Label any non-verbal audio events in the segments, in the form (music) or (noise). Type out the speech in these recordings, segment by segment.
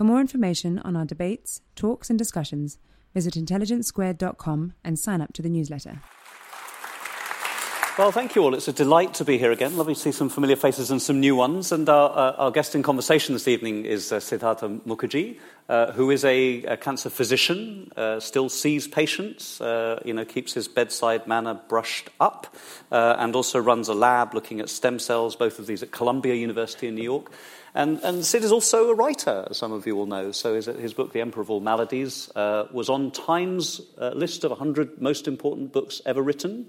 For more information on our debates, talks, and discussions, visit intelligencesquared.com and sign up to the newsletter. Well, thank you all. It's a delight to be here again. Lovely to see some familiar faces and some new ones. And our, uh, our guest in conversation this evening is uh, Siddhartha Mukherjee, uh, who is a, a cancer physician, uh, still sees patients, uh, you know, keeps his bedside manner brushed up, uh, and also runs a lab looking at stem cells, both of these at Columbia University in New York. And, and, Sid is also a writer, as some of you will know. So his, his book, The Emperor of All Maladies, uh, was on Time's uh, list of 100 most important books ever written.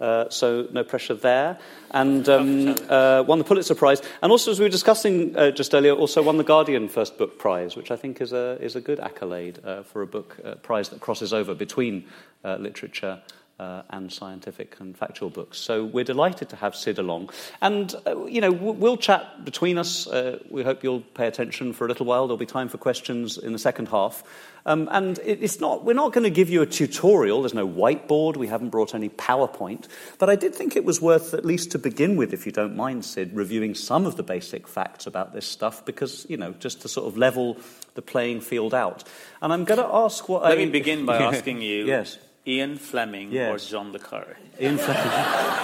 Uh, so no pressure there. And um, uh, won the Pulitzer Prize. And also, as we were discussing uh, just earlier, also won the Guardian First Book Prize, which I think is a, is a good accolade uh, for a book prize that crosses over between literature uh, and scientific and factual books. So we're delighted to have Sid along. And, uh, you know, we'll chat between us. Uh, we hope you'll pay attention for a little while. There'll be time for questions in the second half. Um, and it's not, we're not going to give you a tutorial. There's no whiteboard. We haven't brought any PowerPoint. But I did think it was worth, at least to begin with, if you don't mind, Sid, reviewing some of the basic facts about this stuff because, you know, just to sort of level the playing field out. And I'm going to ask what I Let I... me begin by (laughs) asking you. yes. Ian Fleming yes. or John le Carre? Ian Fleming.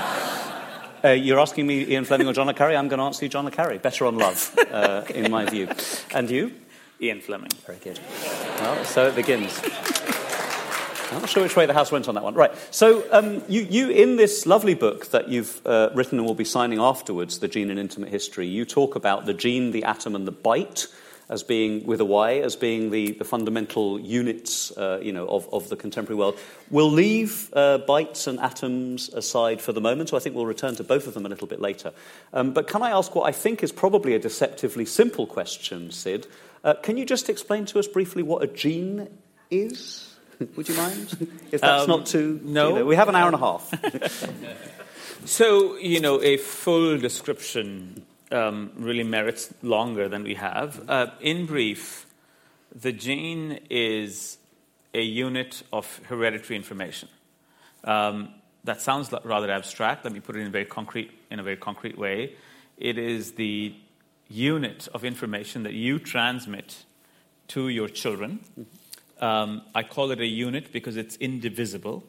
(laughs) Uh, you're asking me Ian Fleming or John le Carre? I'm going to answer you John le Carre. Better on love, uh, in my view. And you? Ian Fleming. Very good. Well, so it begins. I'm not sure which way the house went on that one. Right. So, um, you, you, in this lovely book that you've uh, written and will be signing afterwards, The Gene An Intimate History, you talk about the gene, the atom, and the bite as being, with a Y, as being the, the fundamental units uh, you know, of, of the contemporary world. We'll leave uh, bytes and atoms aside for the moment, so I think we'll return to both of them a little bit later. Um, but can I ask what I think is probably a deceptively simple question, Sid? Uh, can you just explain to us briefly what a gene is? (laughs) Would you mind? If that's um, not too. No. Know, we have an hour and a half. (laughs) so, you know, a full description um, really merits longer than we have. Uh, in brief, the gene is a unit of hereditary information. Um, that sounds rather abstract. Let me put it in a very concrete, in a very concrete way. It is the unit of information that you transmit to your children. Um, I call it a unit because it's indivisible.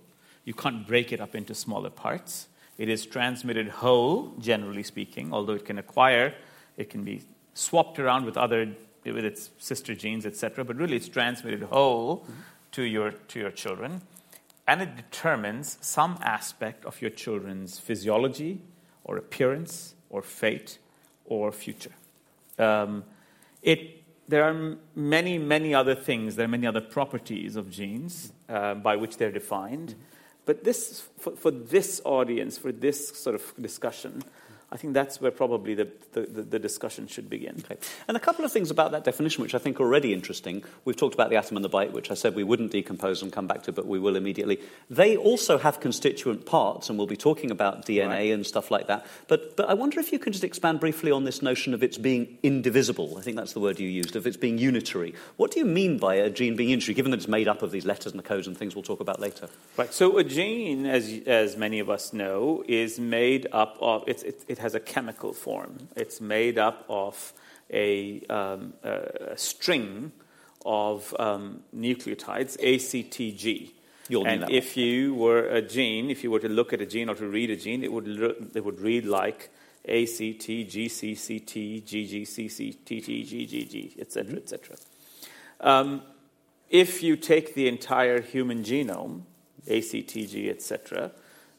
You can't break it up into smaller parts. It is transmitted whole, generally speaking, although it can acquire, it can be swapped around with other, with its sister genes, etc. But really, it's transmitted whole mm-hmm. to your to your children, and it determines some aspect of your children's physiology, or appearance, or fate, or future. Um, it there are many, many other things, there are many other properties of genes uh, by which they're defined. Mm-hmm. But this, for, for this audience, for this sort of discussion, I think that's where probably the, the, the, discussion should begin. Okay. And a couple of things about that definition, which I think are already interesting. We've talked about the atom and the bite, which I said we wouldn't decompose and come back to, but we will immediately. They also have constituent parts, and we'll be talking about DNA right. and stuff like that. But, but I wonder if you can just expand briefly on this notion of its being indivisible. I think that's the word you used, of its being unitary. What do you mean by a gene being unitary, given that it's made up of these letters and the codes and things we'll talk about later? Right. So a gene, as, as many of us know, is made up of, it's, it, it has a chemical form. It's made up of a, um, a string of um, nucleotides, ACTG. You'll and if one. you were a gene, if you were to look at a gene or to read a gene, it would, it would read like ACT, GCCT, GGCC, TT, GGG, etc., etc. Um, if you take the entire human genome, ACTG, etc.,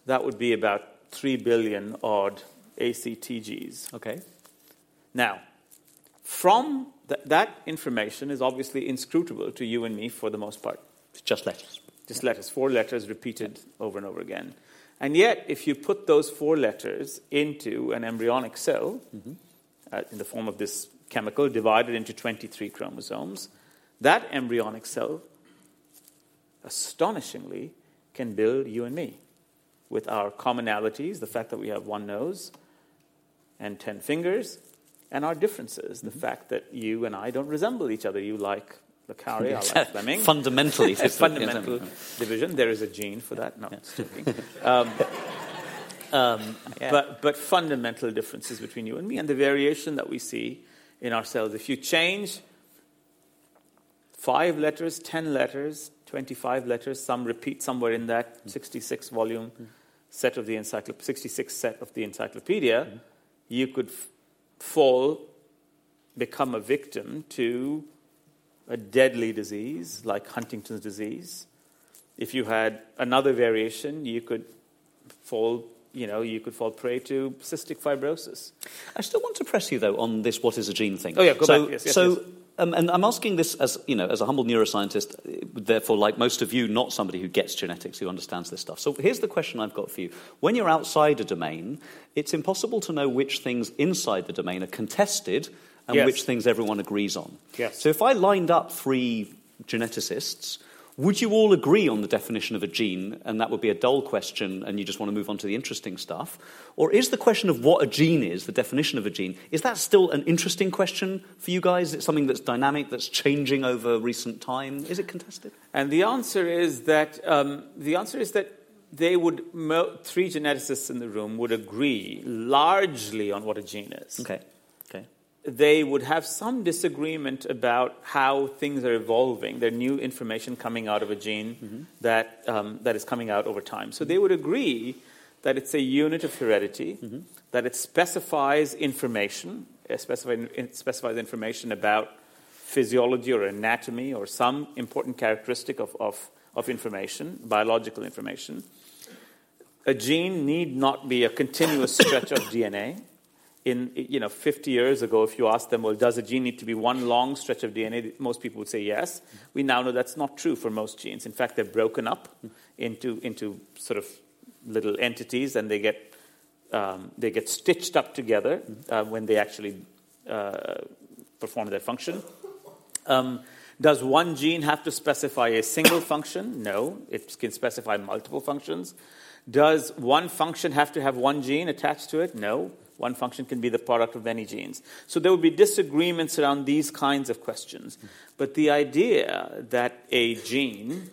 that would be about 3 billion odd ACTGs. Okay. Now, from th- that information is obviously inscrutable to you and me for the most part. It's just letters. Just letters, four letters repeated over and over again. And yet, if you put those four letters into an embryonic cell uh, in the form of this chemical divided into 23 chromosomes, that embryonic cell astonishingly can build you and me with our commonalities, the fact that we have one nose and 10 fingers, and our differences, the fact that you and I don't resemble each other. You like le Carre, I like (laughs) Fleming. Fundamentally, (laughs) a fundamental division. There is a gene for that. No, just joking. (laughs) Um, um, but, but fundamental differences between you and me, and the variation that we see in ourselves. If you change five letters, ten letters, 25 letters, some repeat somewhere in that 66 volume set of the encyclopedia, 66 set of the encyclopedia, you could f- fall, become a victim to a deadly disease like Huntington's disease. If you had another variation, you could fall, you know, you could fall prey to cystic fibrosis. I still want to press you though on this "what is a gene" thing. Oh, yeah, go so, back. Yes, yes, so, yes. Um, and I'm asking this as you know, as a humble neuroscientist, therefore, like most of you, not somebody who gets genetics, who understands this stuff. So here's the question I've got for you: When you're outside a domain, it's impossible to know which things inside the domain are contested and Yes. which things everyone agrees on. Yes. So if I lined up three geneticists. Would you all agree on the definition of a gene, and that would be a dull question, and you just want to move on to the interesting stuff? Or is the question of what a gene is, the definition of a gene, is that still an interesting question for you guys? Is it something that's dynamic, that's changing over recent time? Is it contested? And the answer is that um, the answer is that they would three geneticists in the room would agree largely on what a gene is. Okay. They would have some disagreement about how things are evolving. There new information coming out of a gene mm-hmm. that that that is coming out over time. So they would agree that it's a unit of heredity, mm-hmm. that it specifies information, uh, it specifies, it specifies information about physiology or anatomy or some important characteristic of, of, of information, biological information. A gene need not be a continuous stretch of (coughs) DNA. In you know, 50 years ago, if you asked them, well, does a gene need to be one long stretch of DNA? Most people would say yes. We now know that's not true for most genes. In fact, they're broken up into into sort of little entities, and they get um, they get stitched up together uh, when they actually uh, perform their function. Um, does one gene have to specify a single function? No, it can specify multiple functions. Does one function have to have one gene attached to it? No, one function can be the product of many genes. So there would be disagreements around these kinds of questions. But the idea that a gene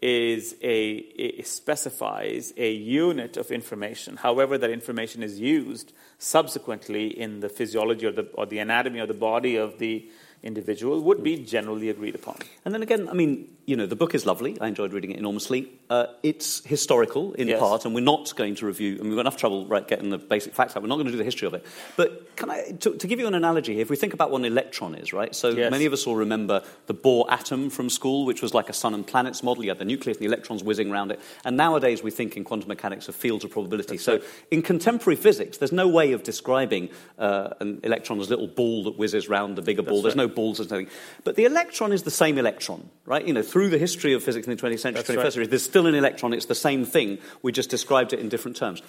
is a, specifies a unit of information. However, that information is used subsequently in the physiology or the, or the anatomy or the body of the individual would be generally agreed upon. And then again, I mean, you know, the book is lovely. I enjoyed reading it enormously. Uh, it's historical in Yes. part, and we're not going to review, and we've got enough trouble right, getting the basic facts out. We're not going to do the history of it. But can I, to, to give you an analogy here, if we think about what an electron is, right? So Yes. many of us will remember the Bohr atom from school, which was like a sun and planets model. You had the nucleus and the electrons whizzing around it. And nowadays we think in quantum mechanics of fields of probability. so in contemporary physics, there's no way of describing uh, an electron as a little ball that whizzes round a bigger ball. There's no balls, there's nothing. But the electron is the same electron, right? You know, through the history of physics in the 20th century, That's 21st right. century, there's still an electron. It's the same thing. We just described it in different terms.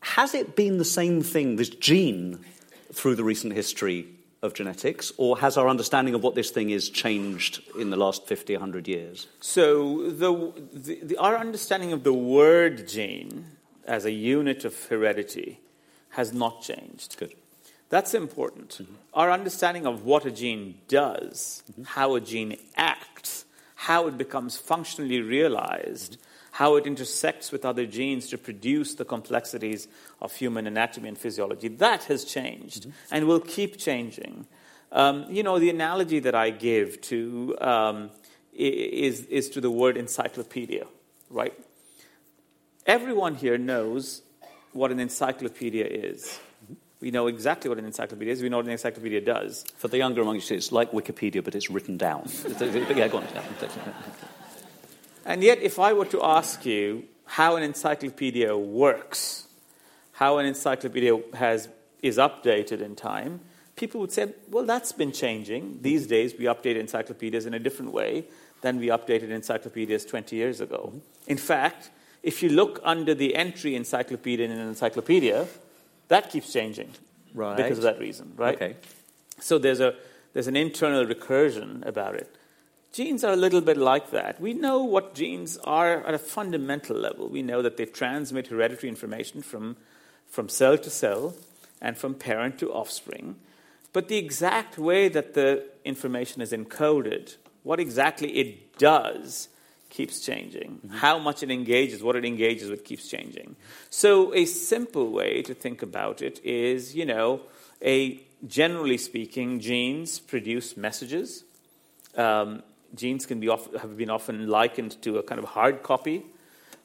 Has it been the same thing, this gene, through the recent history of genetics, or has our understanding of what this thing is changed in the last 50, 100 years? So the, the, the, our understanding of the word gene as a unit of heredity has not changed. Good. That's important. Our understanding of what a gene does, how a gene acts, how it becomes functionally realized, how it intersects with other genes to produce the complexities of human anatomy and physiology, that has changed and will keep changing. Um, you know, the analogy that I give to um, is, is to the word encyclopedia, right? Everyone here knows what an encyclopedia is. We know exactly what an encyclopedia is. We know what an encyclopedia does. For the younger among you, it's like Wikipedia, but it's written down. (laughs) yeah, go on. And yet, if I were to ask you how an encyclopedia works, how an encyclopedia has, is updated in time, people would say, well, that's been changing. These days, we update encyclopedias in a different way than we updated encyclopedias 20 years ago. In fact, if you look under the entry encyclopedia in an encyclopedia, that keeps changing right. because of that reason, right? Okay. So there's, a, there's an internal recursion about it. Genes are a little bit like that. We know what genes are at a fundamental level. We know that they transmit hereditary information from, from cell to cell and from parent to offspring. But the exact way that the information is encoded, what exactly it does, keeps changing. Mm-hmm. How much it engages, what it engages with keeps changing. So a simple way to think about it is, you know, a generally speaking, genes produce messages. Um, genes can be off, have been often likened to a kind of hard copy.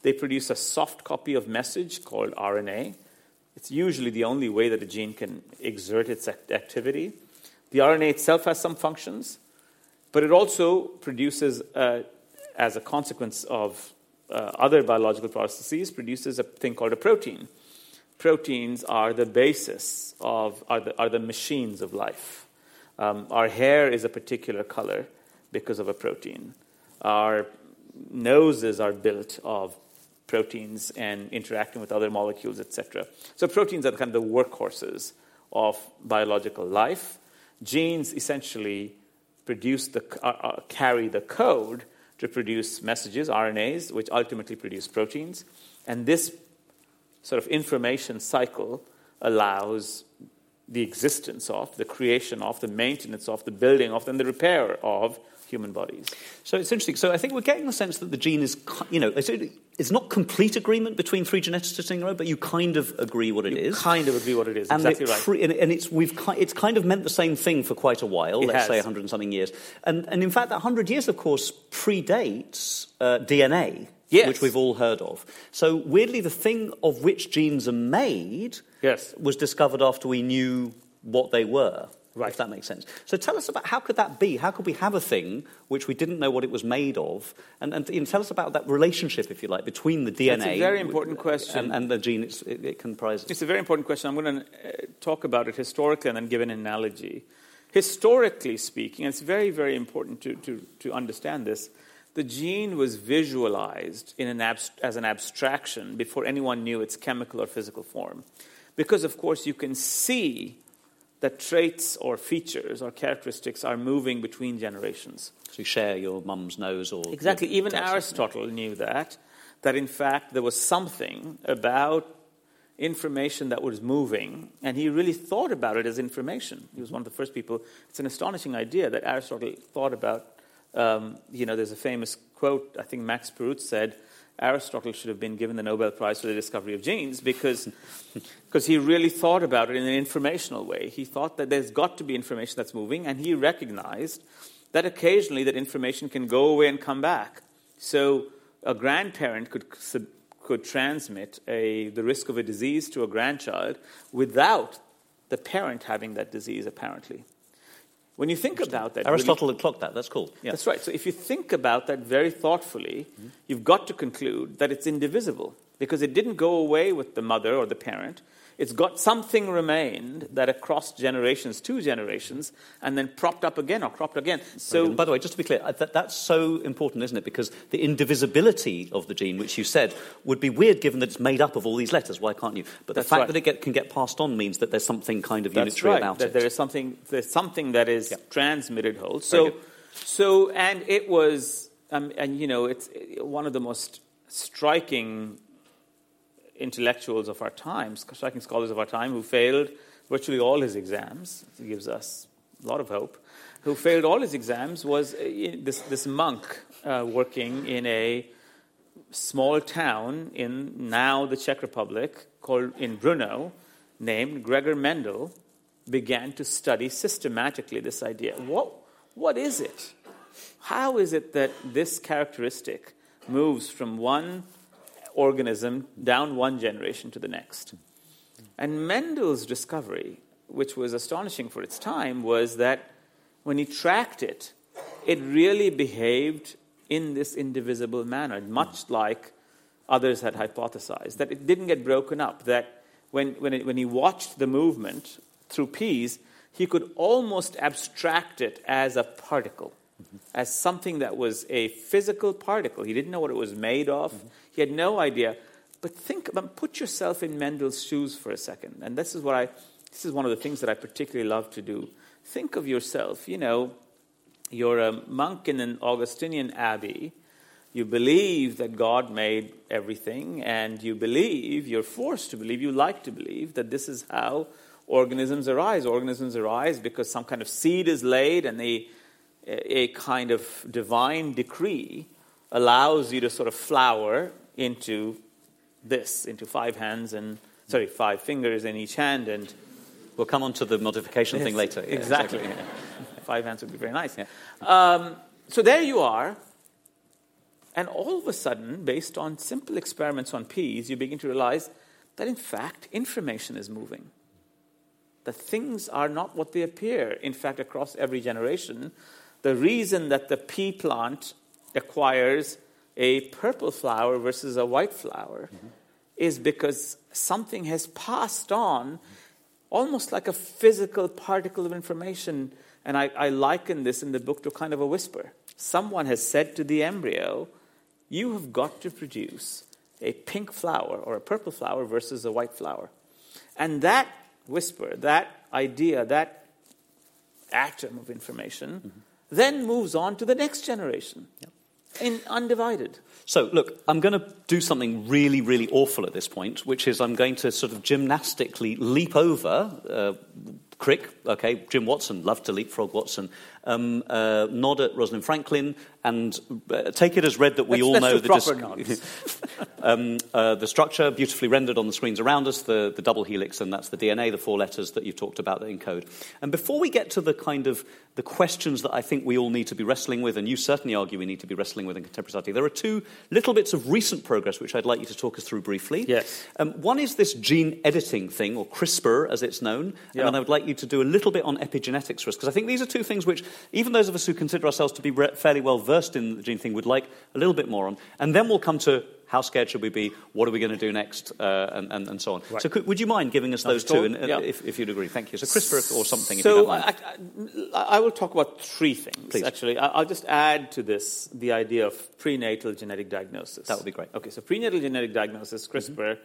They produce a soft copy of message called RNA. It's usually the only way that a gene can exert its activity. The RNA itself has some functions, but it also produces, uh, as a consequence of uh, other biological processes, produces a thing called a protein. Proteins are the basis of, are the, are the machines of life. Um, our hair is a particular color because of a protein. Our noses are built of proteins and interacting with other molecules, etc. So proteins are kind of the workhorses of biological life. Genes essentially produce the, uh, uh, carry the code to produce messages, RNAs, which ultimately produce proteins. And this sort of information cycle allows the existence of, the creation of, the maintenance of, the building of, and the repair of human bodies. So it's interesting. So I think we're getting the sense that the gene is, you know, it's not complete agreement between three geneticists in a row, but you kind of agree what it you is. Kind of agree what it is. And exactly right. Pre- and it's we've it's kind of meant the same thing for quite a while. It let's has. say hundred and something years. And and in fact, that hundred years, of course, predates uh, DNA. Yes. Which we've all heard of. So, weirdly, the thing of which genes are made yes. was discovered after we knew what they were. Right. If that makes sense. So tell us about how could that be? How could we have a thing which we didn't know what it was made of? And, and know, tell us about that relationship, if you like, between the DNA. That's a very important question. And, and the gene it, it, comprises. It's a very important question. I'm going to uh, talk about it historically and then give an analogy. Historically speaking, and it's very, very important to, to, to understand this. The gene was visualized in an abst- as an abstraction before anyone knew its chemical or physical form. Because, of course, you can see that traits or features or characteristics are moving between generations. So you share your mum's nose or. Exactly. Even Aristotle knew that, that in fact there was something about information that was moving, and he really thought about it as information. He was one of the first people. It's an astonishing idea that Aristotle thought about. Um, you know, there's a famous quote, I think Max Perutz said, Aristotle should have been given the Nobel Prize for the discovery of genes because, because he really thought about it in an informational way. He thought that there's got to be information that's moving, and he recognized that occasionally that information can go away and come back. So a grandparent could, could transmit a, the risk of a disease to a grandchild without the parent having that disease, apparently. When you think about that, Aristotle really, had clocked that. That's cool. Yeah. That's right. So if you think about that very thoughtfully, mm-hmm. you've got to conclude that it's indivisible because it didn't go away with the mother or the parent. It's got something remained that across generations, two generations, and then propped up again or cropped again. So, by the way, just to be clear, that, that's so important, isn't it? Because the indivisibility of the gene, which you said, would be weird given that it's made up of all these letters. Why can't you? But the fact right. that it get, can get passed on means that there's something kind of that's unitary right, about that it. There is something. There's something that is yeah. transmitted whole. So, so, and it was, um, and you know, it's one of the most striking intellectuals of our time, striking scholars of our time, who failed virtually all his exams. It gives us a lot of hope. Who failed all his exams was uh, this, this monk uh, working in a small town in now the Czech Republic called in Brno, named Gregor Mendel, began to study systematically this idea. What, what is it? How is it that this characteristic moves from one organism down one generation to the next. And Mendel's discovery, which was astonishing for its time, was that when he tracked it, it really behaved in this indivisible manner, much like others had hypothesized, that it didn't get broken up, that when, when, it, when he watched the movement through peas, he could almost abstract it as a particle, mm-hmm. as something that was a physical particle. He didn't know what it was made of, mm-hmm. he had no idea. But think about, put yourself in Mendel's shoes for a second. And this is what I, this is one of the things that I particularly love to do. Think of yourself, you know, you're a monk in an Augustinian abbey. You believe that God made everything, and you believe, you're forced to believe, you like to believe, that this is how organisms arise. Organisms arise because some kind of seed is laid, and a, a kind of divine decree allows you to sort of flower into this into five hands and sorry, five fingers in each hand, and we'll come on to the modification yes, thing later. Yeah, exactly. exactly. (laughs) five hands would be very nice. Yeah. Um, so there you are, and all of a sudden, based on simple experiments on peas, you begin to realize that in fact information is moving. That things are not what they appear. In fact, across every generation, the reason that the pea plant acquires a purple flower versus a white flower mm-hmm. is because something has passed on almost like a physical particle of information. And I, I liken this in the book to kind of a whisper. Someone has said to the embryo, You have got to produce a pink flower or a purple flower versus a white flower. And that whisper, that idea, that atom of information, mm-hmm. Then moves on to the next generation. In undivided. So, look, I'm going to do something really, really awful at this point, which is I'm going to sort of gymnastically leap over uh, Crick, okay, Jim Watson, love to leapfrog Watson, um, uh, nod at Rosalind Franklin, and uh, take it as read that we let's, all let's know the, disc- (laughs) (laughs) um, uh, the structure beautifully rendered on the screens around us, the, the double helix, and that's the DNA, the four letters that you've talked about that encode. And before we get to the kind of the questions that I think we all need to be wrestling with, and you certainly argue we need to be wrestling with in contemporary society, there are two little bits of recent progress which I'd like you to talk us through briefly. Yes. Um, one is this gene editing thing, or CRISPR as it's known, yeah. and I would like you to do a little bit on epigenetics for us, because I think these are two things which, even those of us who consider ourselves to be fairly well versed in the gene thing, would like a little bit more on. And then we'll come to how scared should we be? What are we going to do next? Uh, and, and, and, so on. Right. So, could, would you mind giving us those two, and, yeah. if, if, you'd agree? Thank you. So, CRISPR or something. If you like. So, I, I, I, will talk about three things. Please. Actually, I'll just add to this the idea of prenatal genetic diagnosis. That would be great. Okay. So, prenatal genetic diagnosis, CRISPR. Mm-hmm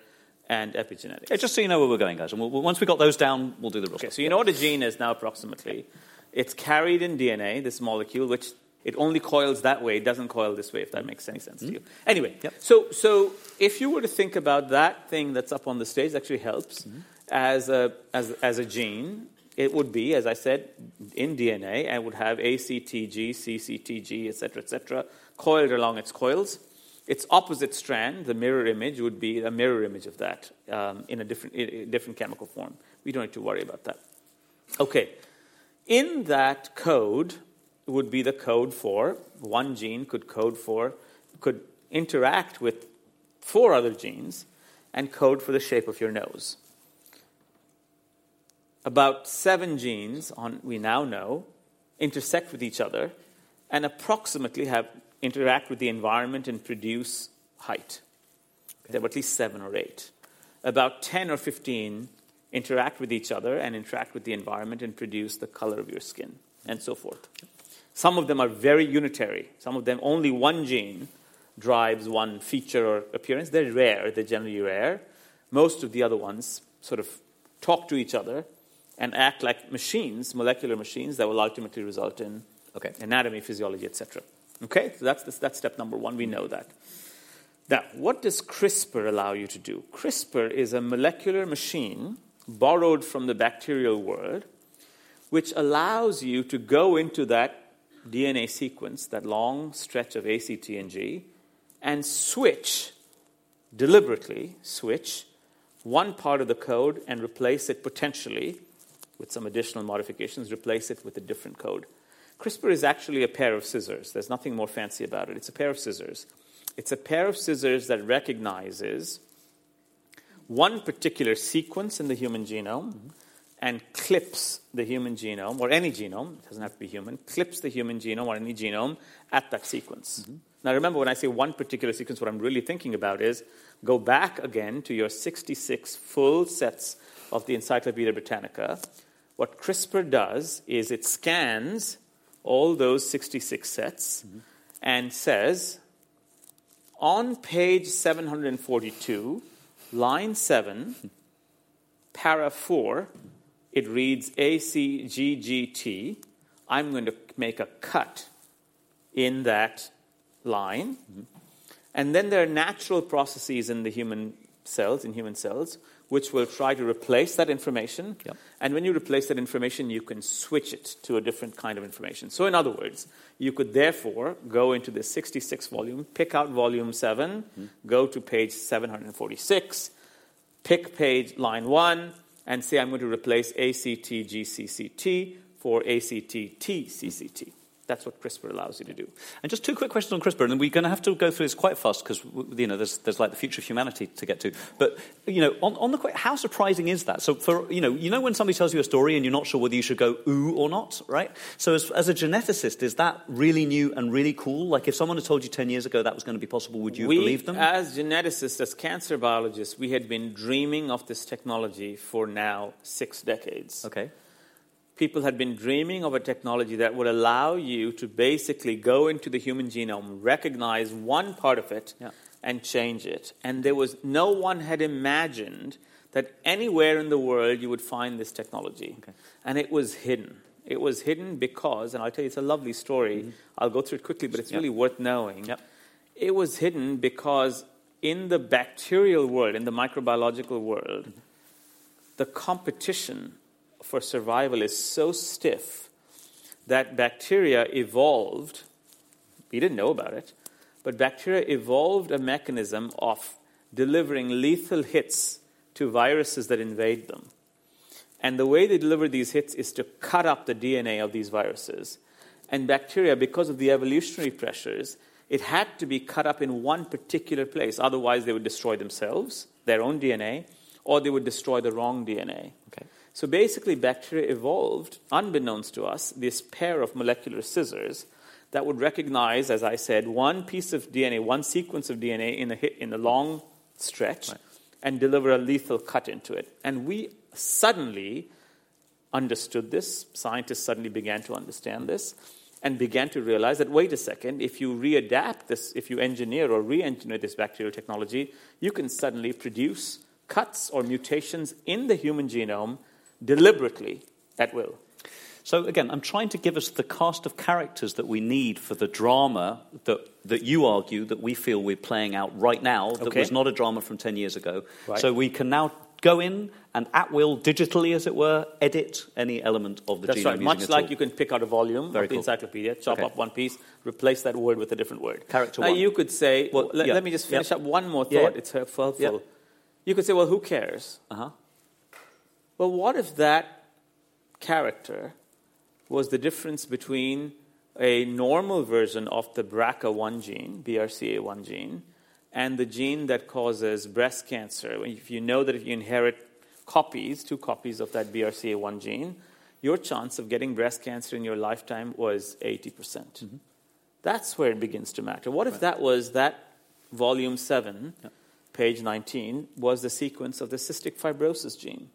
and epigenetics. Yeah, just so you know where we're going, guys. And we'll, once we got those down, we'll do the rest. Okay, so you know what a gene is now, approximately. It's carried in DNA, this molecule, which it only coils that way. It doesn't coil this way, if that makes any sense mm-hmm. to you. Anyway, yep. so, so if you were to think about that thing that's up on the stage, actually helps mm-hmm. as, a, as, as a gene. It would be, as I said, in DNA, and would have ACTG, CCTG, etc., etc., coiled along its coils. Its opposite strand, the mirror image, would be a mirror image of that um, in a different, a different chemical form. We don't need to worry about that. Okay, in that code would be the code for one gene could code for, could interact with four other genes and code for the shape of your nose. About seven genes, on, we now know, intersect with each other and approximately have interact with the environment and produce height. Okay. There are at least seven or eight. About 10 or 15 interact with each other and interact with the environment and produce the color of your skin, and so forth. Some of them are very unitary. Some of them, only one gene drives one feature or appearance. They're rare, they're generally rare. Most of the other ones sort of talk to each other and act like machines, molecular machines, that will ultimately result in okay. anatomy, physiology, etc. Okay, so that's, that's step number one. We know that. Now, what does CRISPR allow you to do? CRISPR is a molecular machine borrowed from the bacterial world, which allows you to go into that DNA sequence, that long stretch of A, C, T, and G, and switch, deliberately switch, one part of the code and replace it potentially with some additional modifications, replace it with a different code. CRISPR is actually a pair of scissors. There's nothing more fancy about it. It's a pair of scissors. It's a pair of scissors that recognizes one particular sequence in the human genome and clips the human genome, or any genome, it doesn't have to be human, clips the human genome or any genome at that sequence. Mm-hmm. Now, remember, when I say one particular sequence, what I'm really thinking about is go back again to your 66 full sets of the Encyclopedia Britannica. What CRISPR does is it scans all those 66 sets and says, on page 742, line 7, para 4, it reads ACGGT. I'm going to make a cut in that line. And then there are natural processes in the human cells, in human cells, which will try to replace that information. Yep. And when you replace that information, you can switch it to a different kind of information. So, in other words, you could therefore go into the 66 volume, pick out volume 7, mm-hmm. go to page 746, pick page line 1, and say I'm going to replace ACTGCCT for ACTTCCT. That's what CRISPR allows you to do. And just two quick questions on CRISPR, and we're going to have to go through this quite fast because you know there's, there's like the future of humanity to get to. But you know, on, on the how surprising is that? So for you know, you know when somebody tells you a story and you're not sure whether you should go ooh or not, right? So as, as a geneticist, is that really new and really cool? Like if someone had told you ten years ago that was going to be possible, would you we, believe them? As geneticists, as cancer biologists, we had been dreaming of this technology for now six decades. okay. People had been dreaming of a technology that would allow you to basically go into the human genome, recognize one part of it, Yeah. and change it. And there was no one had imagined that anywhere in the world you would find this technology. Okay. And it was hidden. It was hidden because, and I'll tell you, it's a lovely story. I'll go through it quickly, but it's Mm-hmm. Really worth knowing. Yep. It was hidden because in the bacterial world, in the microbiological world, the competition for survival is so stiff that bacteria evolved. We didn't know about it, but bacteria evolved a mechanism of delivering lethal hits to viruses that invade them. And the way they deliver these hits is to cut up the DNA of these viruses. And bacteria, because of the evolutionary pressures, it had to be cut up in one particular place. Otherwise, they would destroy themselves, their own DNA, or they would destroy the wrong DNA. Okay. So basically, bacteria evolved, unbeknownst to us, this pair of molecular scissors that would recognize, as I said, one piece of DNA, one sequence of DNA in a, hit, in a long stretch, and deliver a lethal cut into it. And we suddenly understood this. Scientists suddenly began to understand this and began to realize that wait a second, if you readapt this, if you engineer or re engineer this bacterial technology, you can suddenly produce cuts or mutations in the human genome deliberately at will. So again, I'm trying to give us the cast of characters that we need for the drama that, that you argue that we feel we're playing out right now that Okay. was not a drama from 10 years ago. Right. So we can now go in and at will, digitally as it were, edit any element of the That's genome right. Much a like tool. you can pick out a volume Very of the cool. encyclopedia, chop Okay. up one piece, replace that word with a different word. Character now one. you could say, Well, let, yeah. let me just finish Yep. up one more thought. Yeah, yeah. It's helpful. Yep. You could say, well, who cares? Uh-huh. Well, what if that character was the difference between a normal version of the BRCA1 gene, BRCA1 gene, and the gene that causes breast cancer? If you know that if you inherit copies, two copies of that BRCA1 gene, your chance of getting breast cancer in your lifetime was 80%. percent mm-hmm. That's where it begins to matter. What if that was that volume 7, page 19, was the sequence of the cystic fibrosis gene?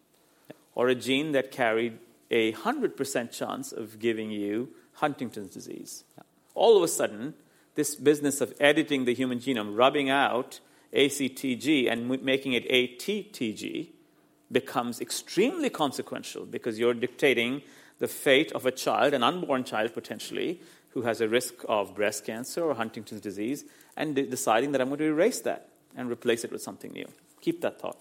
Or a gene that carried a 100% chance of giving you Huntington's disease. All of a sudden, this business of editing the human genome, rubbing out ACTG and making it ATTG, becomes extremely consequential because you're dictating the fate of a child, an unborn child potentially, who has a risk of breast cancer or Huntington's disease, and de- deciding that I'm going to erase that and replace it with something new. Keep that thought.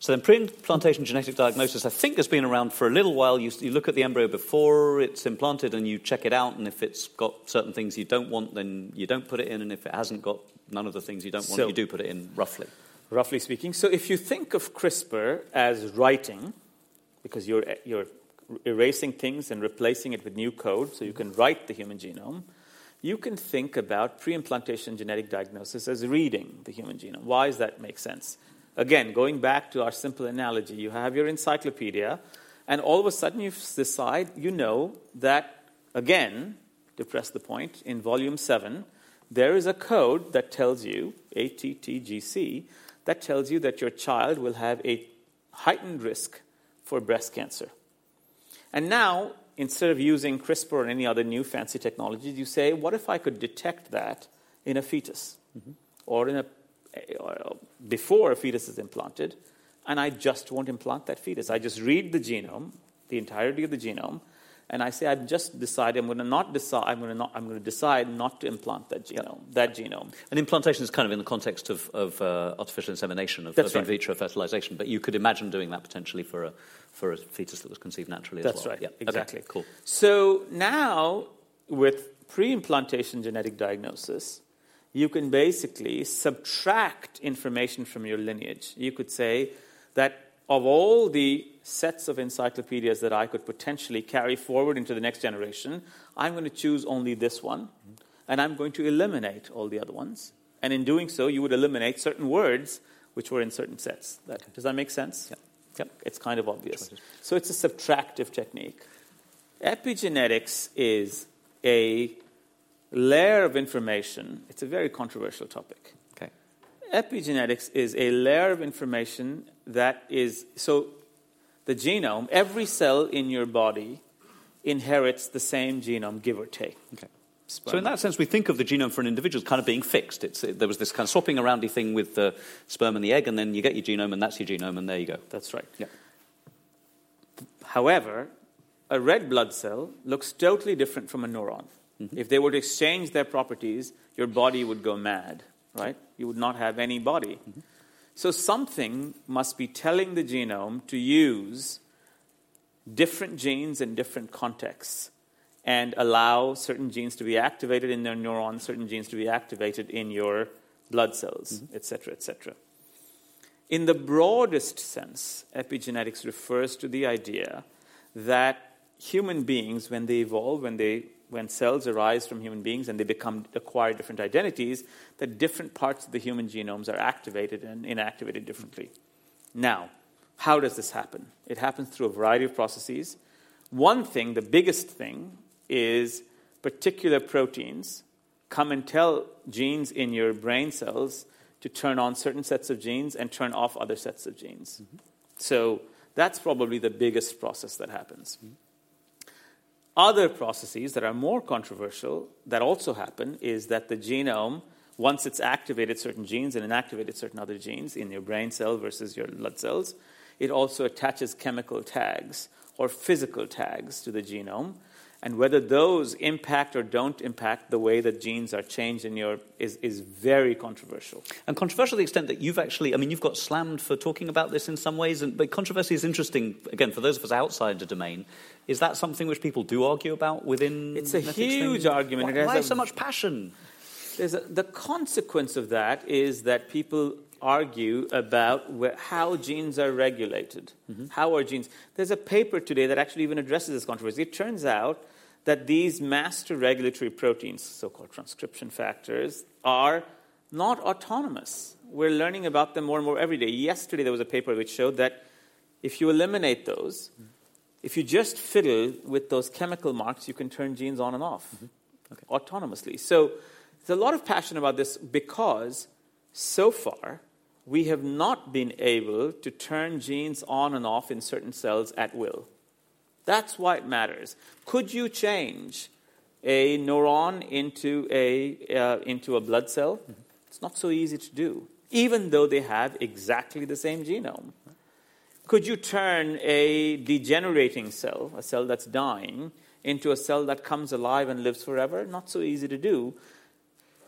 So then pre-implantation genetic diagnosis, I think, has been around for a little while. You, you look at the embryo before it's implanted and you check it out, and if it's got certain things you don't want, then you don't put it in, and if it hasn't got none of the things you don't want, So- you do put it in, roughly. roughly speaking. So if you think of CRISPR as writing, because you're, you're erasing things and replacing it with new code so you can write the human genome, you can think about pre-implantation genetic diagnosis as reading the human genome. Why does that make sense? Again, going back to our simple analogy, you have your encyclopedia, and all of a sudden you decide, you know, that, again, to press the point, in volume 7, there is a code that tells you, ATTGC, that tells you that your child will have a heightened risk for breast cancer. And now, instead of using CRISPR or any other new fancy technologies, you say, what if I could detect that in a fetus mm-hmm. or in a before a fetus is implanted, and I just won't implant that fetus. I just read the genome, the entirety of the genome, and I say I've just decided I'm going to not decide I'm going to not I'm going to decide not to implant that genome that genome. And implantation is kind of in the context of, of uh, artificial insemination of, of in vitro fertilization, but you could imagine doing that potentially for a for a fetus that was conceived naturally That's as well. right. Yeah, exactly. Okay, cool. So now with pre-implantation genetic diagnosis, you can basically subtract information from your lineage. You could say that of all the sets of encyclopedias that I could potentially carry forward into the next generation, I'm going to choose only this one, and I'm going to eliminate all the other ones. And in doing so, you would eliminate certain words which were in certain sets. That, does that make sense? Yeah. Yep. It's kind of obvious. So it's a subtractive technique. Epigenetics is a layer of information. It's a very controversial topic. Okay. Epigenetics is a layer of information that is so the genome, every cell in your body inherits the same genome, give or take. Okay. So in that sense, we think of the genome for an individual as kind of being fixed. It's, there was this kind of swapping aroundy thing with the sperm and the egg, and then you get your genome, and that's your genome, and there you go. That's right. Yeah. However, a red blood cell looks totally different from a neuron. Mm-hmm. If they were to exchange their properties, your body would go mad, right? You would not have any body. Mm-hmm. So something must be telling the genome to use different genes in different contexts and allow certain genes to be activated in their neurons, certain genes to be activated in your blood cells, etc., mm-hmm. etc. Et in the broadest sense, epigenetics refers to the idea that human beings, when they evolve, when they when cells arise from human beings and they become acquire different identities, that different parts of the human genomes are activated and inactivated differently. Now, how does this happen? It happens through a variety of processes. One thing, the biggest thing, is particular proteins come and tell genes in your brain cells to turn on certain sets of genes and turn off other sets of genes. Mm-hmm. So that's probably the biggest process that happens. Mm-hmm. Other processes that are more controversial that also happen is that the genome, once it's activated certain genes and inactivated certain other genes in your brain cell versus your blood cells, it also attaches chemical tags or physical tags to the genome. And whether those impact or don't impact the way that genes are changed in your is, is very controversial. And controversial to the extent that you've actually, I mean, you've got slammed for talking about this in some ways, and, but controversy is interesting, again, for those of us outside the domain, is that something which people do argue about within? It's a huge argument. Why, why a, so much passion? A, the consequence of that is that people argue about where, how genes are regulated. Mm-hmm. How are genes? There's a paper today that actually even addresses this controversy. It turns out that these master regulatory proteins, so called transcription factors, are not autonomous. We're learning about them more and more every day. Yesterday, there was a paper which showed that if you eliminate those, mm-hmm if you just fiddle with those chemical marks, you can turn genes on and off mm-hmm. okay. autonomously. So there's a lot of passion about this because so far we have not been able to turn genes on and off in certain cells at will. That's why it matters. Could you change a neuron into a, uh, into a blood cell? Mm-hmm. It's not so easy to do, even though they have exactly the same genome. Could you turn a degenerating cell, a cell that's dying, into a cell that comes alive and lives forever? Not so easy to do.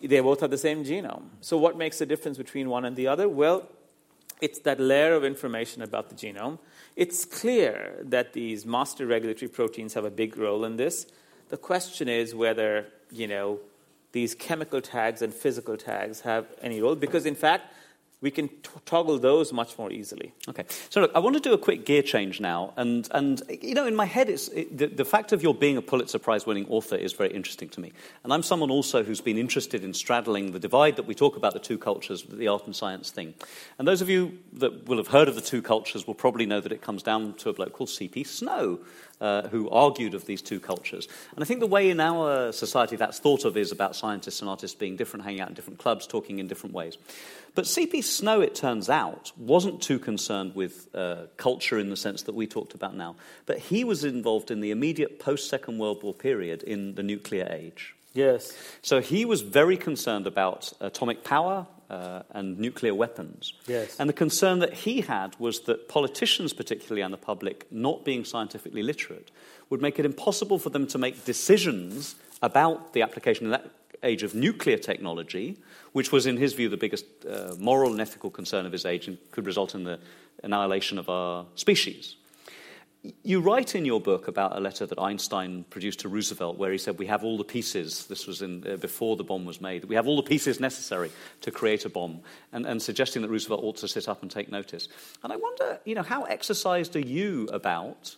They both have the same genome. So, what makes the difference between one and the other? Well, it's that layer of information about the genome. It's clear that these master regulatory proteins have a big role in this. The question is whether, you know, these chemical tags and physical tags have any role, because in fact, we can t- toggle those much more easily. Okay. So look, I want to do a quick gear change now, and and you know, in my head, it's it, the, the fact of your being a Pulitzer Prize-winning author is very interesting to me, and I'm someone also who's been interested in straddling the divide that we talk about the two cultures, the art and science thing. And those of you that will have heard of the two cultures will probably know that it comes down to a bloke called C.P. Snow, uh, who argued of these two cultures. And I think the way in our society that's thought of is about scientists and artists being different, hanging out in different clubs, talking in different ways. But C.P. Snow, it turns out, wasn't too concerned with uh, culture in the sense that we talked about now, but he was involved in the immediate post Second World War period in the nuclear age. Yes. So he was very concerned about atomic power uh, and nuclear weapons. Yes. And the concern that he had was that politicians, particularly and the public, not being scientifically literate, would make it impossible for them to make decisions about the application in that age of nuclear technology, which was, in his view, the biggest uh, moral and ethical concern of his age and could result in the annihilation of our species. You write in your book about a letter that Einstein produced to Roosevelt where he said, We have all the pieces, this was in, uh, before the bomb was made, we have all the pieces necessary to create a bomb, and, and suggesting that Roosevelt ought to sit up and take notice. And I wonder, you know, how exercised are you about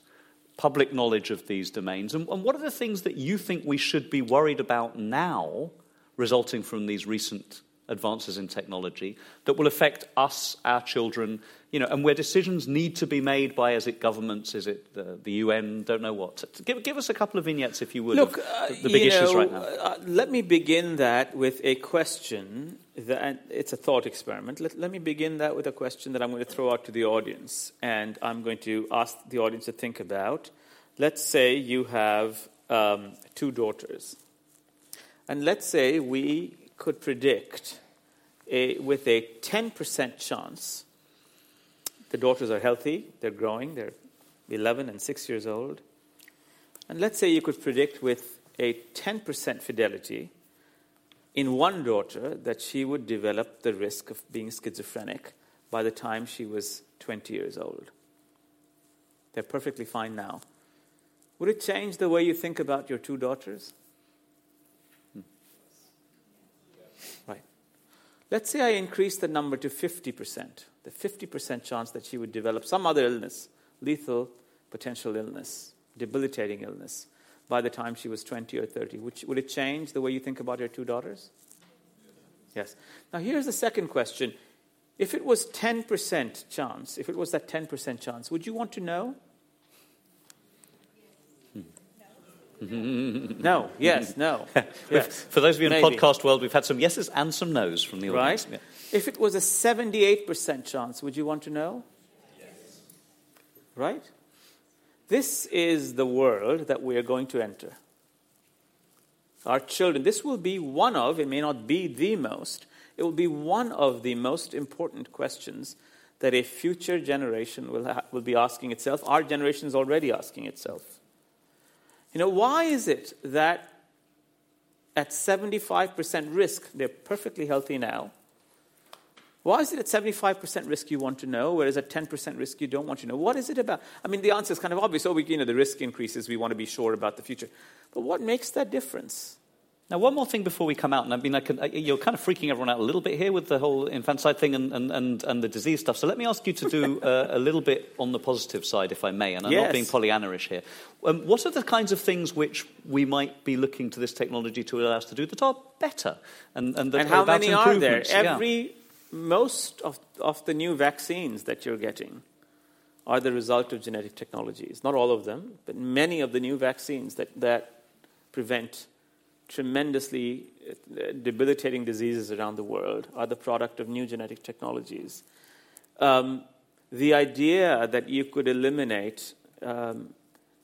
public knowledge of these domains, and, and what are the things that you think we should be worried about now resulting from these recent advances in technology that will affect us, our children, you know, and where decisions need to be made by, is it governments, is it the, the UN, don't know what. Give, give us a couple of vignettes, if you would, Look, uh, the, big issues know, right now. Uh, let me begin that with a question. It's a thought experiment. Let, let me begin that with a question that I'm going to throw out to the audience, and I'm going to ask the audience to think about. Let's say you have um, two daughters, and let's say we could predict a, with a 10% chance the daughters are healthy, they're growing, they're 11 and 6 years old. And let's say you could predict with a 10% fidelity in one daughter that she would develop the risk of being schizophrenic by the time she was 20 years old. They're perfectly fine now. Would it change the way you think about your two daughters? Hmm. Right. Let's say I increase the number to 50%, the 50% chance that she would develop some other illness, lethal potential illness, debilitating illness, by the time she was 20 or 30. Would, would it change the way you think about your two daughters? Yes. Now, here's the second question. If it was 10% chance, if it was that 10% chance, would you want to know? Hmm. (laughs) no, yes, no. (laughs) yes. For those of you in Maybe. podcast world, we've had some yeses and some nos from the audience. Right? If it was a 78% chance, would you want to know? Yes. Right? This is the world that we are going to enter. Our children, this will be one of, it may not be the most, it will be one of the most important questions that a future generation will, ha- will be asking itself. Our generation is already asking itself. You know, why is it that at 75% risk, they're perfectly healthy now? Why is it at 75% risk you want to know, whereas at 10% risk you don't want to know? What is it about? I mean, the answer is kind of obvious. Oh, we, you know, the risk increases, we want to be sure about the future. But what makes that difference? Now, one more thing before we come out, and I mean, I can, I, you're kind of freaking everyone out a little bit here with the whole infanticide thing and, and, and, and the disease stuff. So let me ask you to do (laughs) uh, a little bit on the positive side, if I may, and I'm Yes. not being Pollyanna-ish here. Um, what are the kinds of things which we might be looking to this technology to allow us to do that are better? And, and, that and how many are there? improvements? Yeah. Most of, of the new vaccines that you're getting are the result of genetic technologies. Not all of them, but many of the new vaccines that, that prevent tremendously uh, debilitating diseases around the world are the product of new genetic technologies. Um, the idea that you could eliminate um,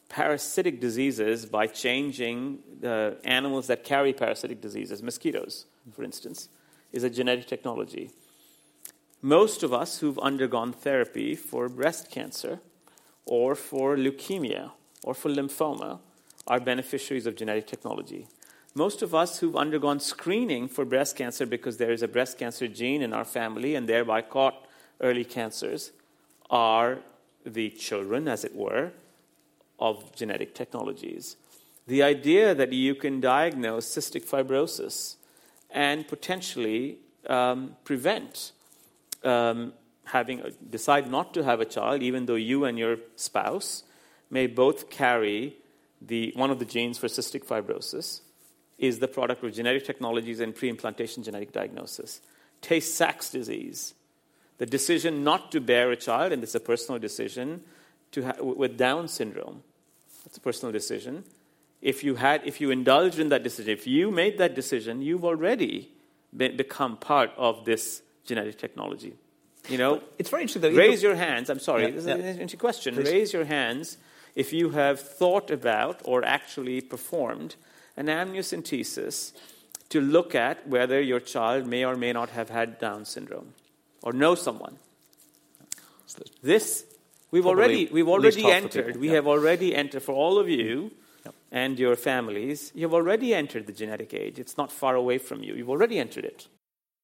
parasitic diseases by changing the animals that carry parasitic diseases, mosquitoes, for instance, is a genetic technology. Most of us who've undergone therapy for breast cancer or for leukemia or for lymphoma are beneficiaries of genetic technology. Most of us who've undergone screening for breast cancer because there is a breast cancer gene in our family and thereby caught early cancers are the children, as it were, of genetic technologies. The idea that you can diagnose cystic fibrosis and potentially um, prevent um, having decide not to have a child, even though you and your spouse may both carry the, one of the genes for cystic fibrosis, is the product of genetic technologies and pre-implantation genetic diagnosis. Tay Sachs disease, the decision not to bear a child, and it's a personal decision, to ha- with Down syndrome. That's a personal decision. If you had, if you indulged in that decision, if you made that decision, you've already been, become part of this genetic technology. You know, it's very interesting that raise your hands. I'm sorry, Yeah, this yeah. is an interesting question. Please. Raise your hands if you have thought about or actually performed an amniocentesis to look at whether your child may or may not have had Down syndrome or know someone. This we've Probably already we've already entered. people, We yeah. have already entered for all of you Yep. and your families. You have already entered the genetic age. It's not far away from you. You've already entered it.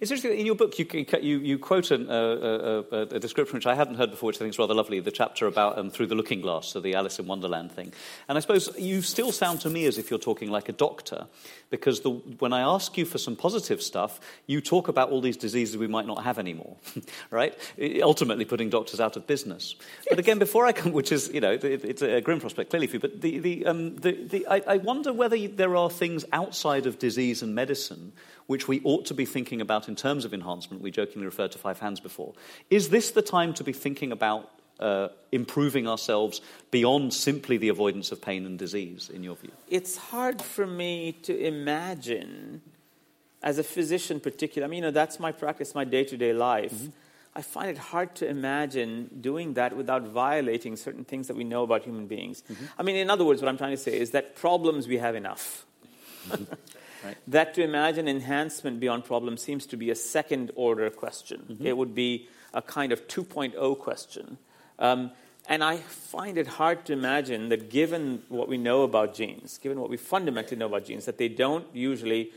It's interesting, in your book, you, you, you quote an, uh, a, a, a description which I hadn't heard before, which I think is rather lovely, the chapter about um, Through the Looking Glass, so the Alice in Wonderland thing. And I suppose you still sound to me as if you're talking like a doctor, because the, when I ask you for some positive stuff, you talk about all these diseases we might not have anymore, (laughs) right? Ultimately putting doctors out of business. But again, before I come, which is, you know, it, it's a grim prospect clearly for you, but the, the, um, the, the, I, I wonder whether there are things outside of disease and medicine which we ought to be thinking about in terms of enhancement. We jokingly referred to five hands before. Is this the time to be thinking about uh, improving ourselves beyond simply the avoidance of pain and disease, in your view? it's hard for me to imagine, as a physician, particularly. I mean, you know, that's my practice, my day-to-day life. Mm-hmm. I find it hard to imagine doing that without violating certain things that we know about human beings. Mm-hmm. I mean, in other words, what I'm trying to say is that problems we have enough. Mm-hmm. (laughs) That to imagine enhancement beyond problems seems to be a second order question. It would be a kind of 2.0 question. Um, and I find it hard to imagine that given what we know about genes, given what we fundamentally know about genes, that they don't usually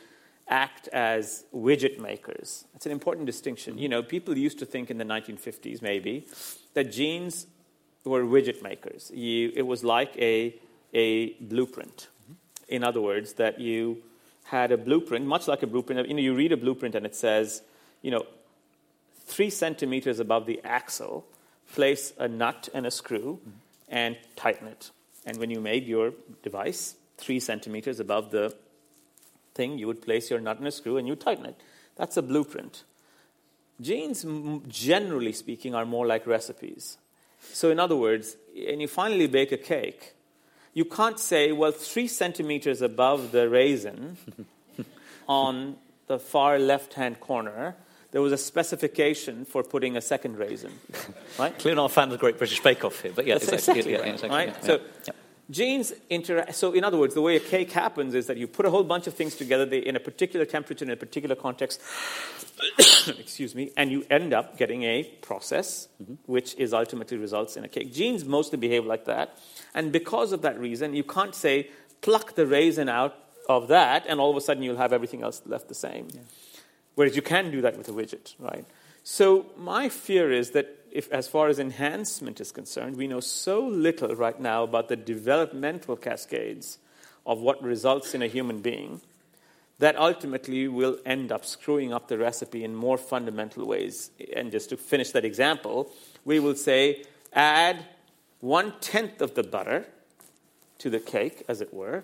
act as widget makers. That's an important distinction. You know, people used to think in the 1950s, maybe, that genes were widget makers. You, it was like a, a blueprint. In other words, that you had a blueprint, much like a blueprint. You know, you read a blueprint and it says, you know, three centimeters above the axle, place a nut and a screw and tighten it. And when you made your device three centimeters above the thing, you would place your nut and a screw and you tighten it. That's a blueprint. Genes, generally speaking, are more like recipes. So, in other words, and you finally bake a cake, you can't say, well, three centimeters above the raisin (laughs) on the far left hand corner, there was a specification for putting a second raisin. (laughs) Right? Clearly not a fan of the Great British Bake Off here, but yeah, exactly. exactly right. yeah, exactly, right? yeah, so yeah. genes interact. So in other words, the way a cake happens is that you put a whole bunch of things together they, in a particular temperature, in a particular context. (coughs) excuse me, and you end up getting a process mm-hmm. which is ultimately results in a cake. Genes mostly behave like that, and because of that reason, you can't say pluck the raisin out of that, and all of a sudden you'll have everything else left the same. Whereas you can do that with a widget, right? So my fear is that if, as far as enhancement is concerned, we know so little right now about the developmental cascades of what results in a human being that ultimately will end up screwing up the recipe in more fundamental ways. And just to finish that example, we will say add one tenth of the butter to the cake, as it were.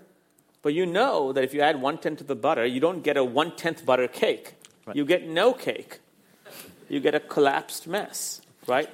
But you know that if you add one tenth of the butter, you don't get a one tenth butter cake. You get no cake. You get a collapsed mess, right?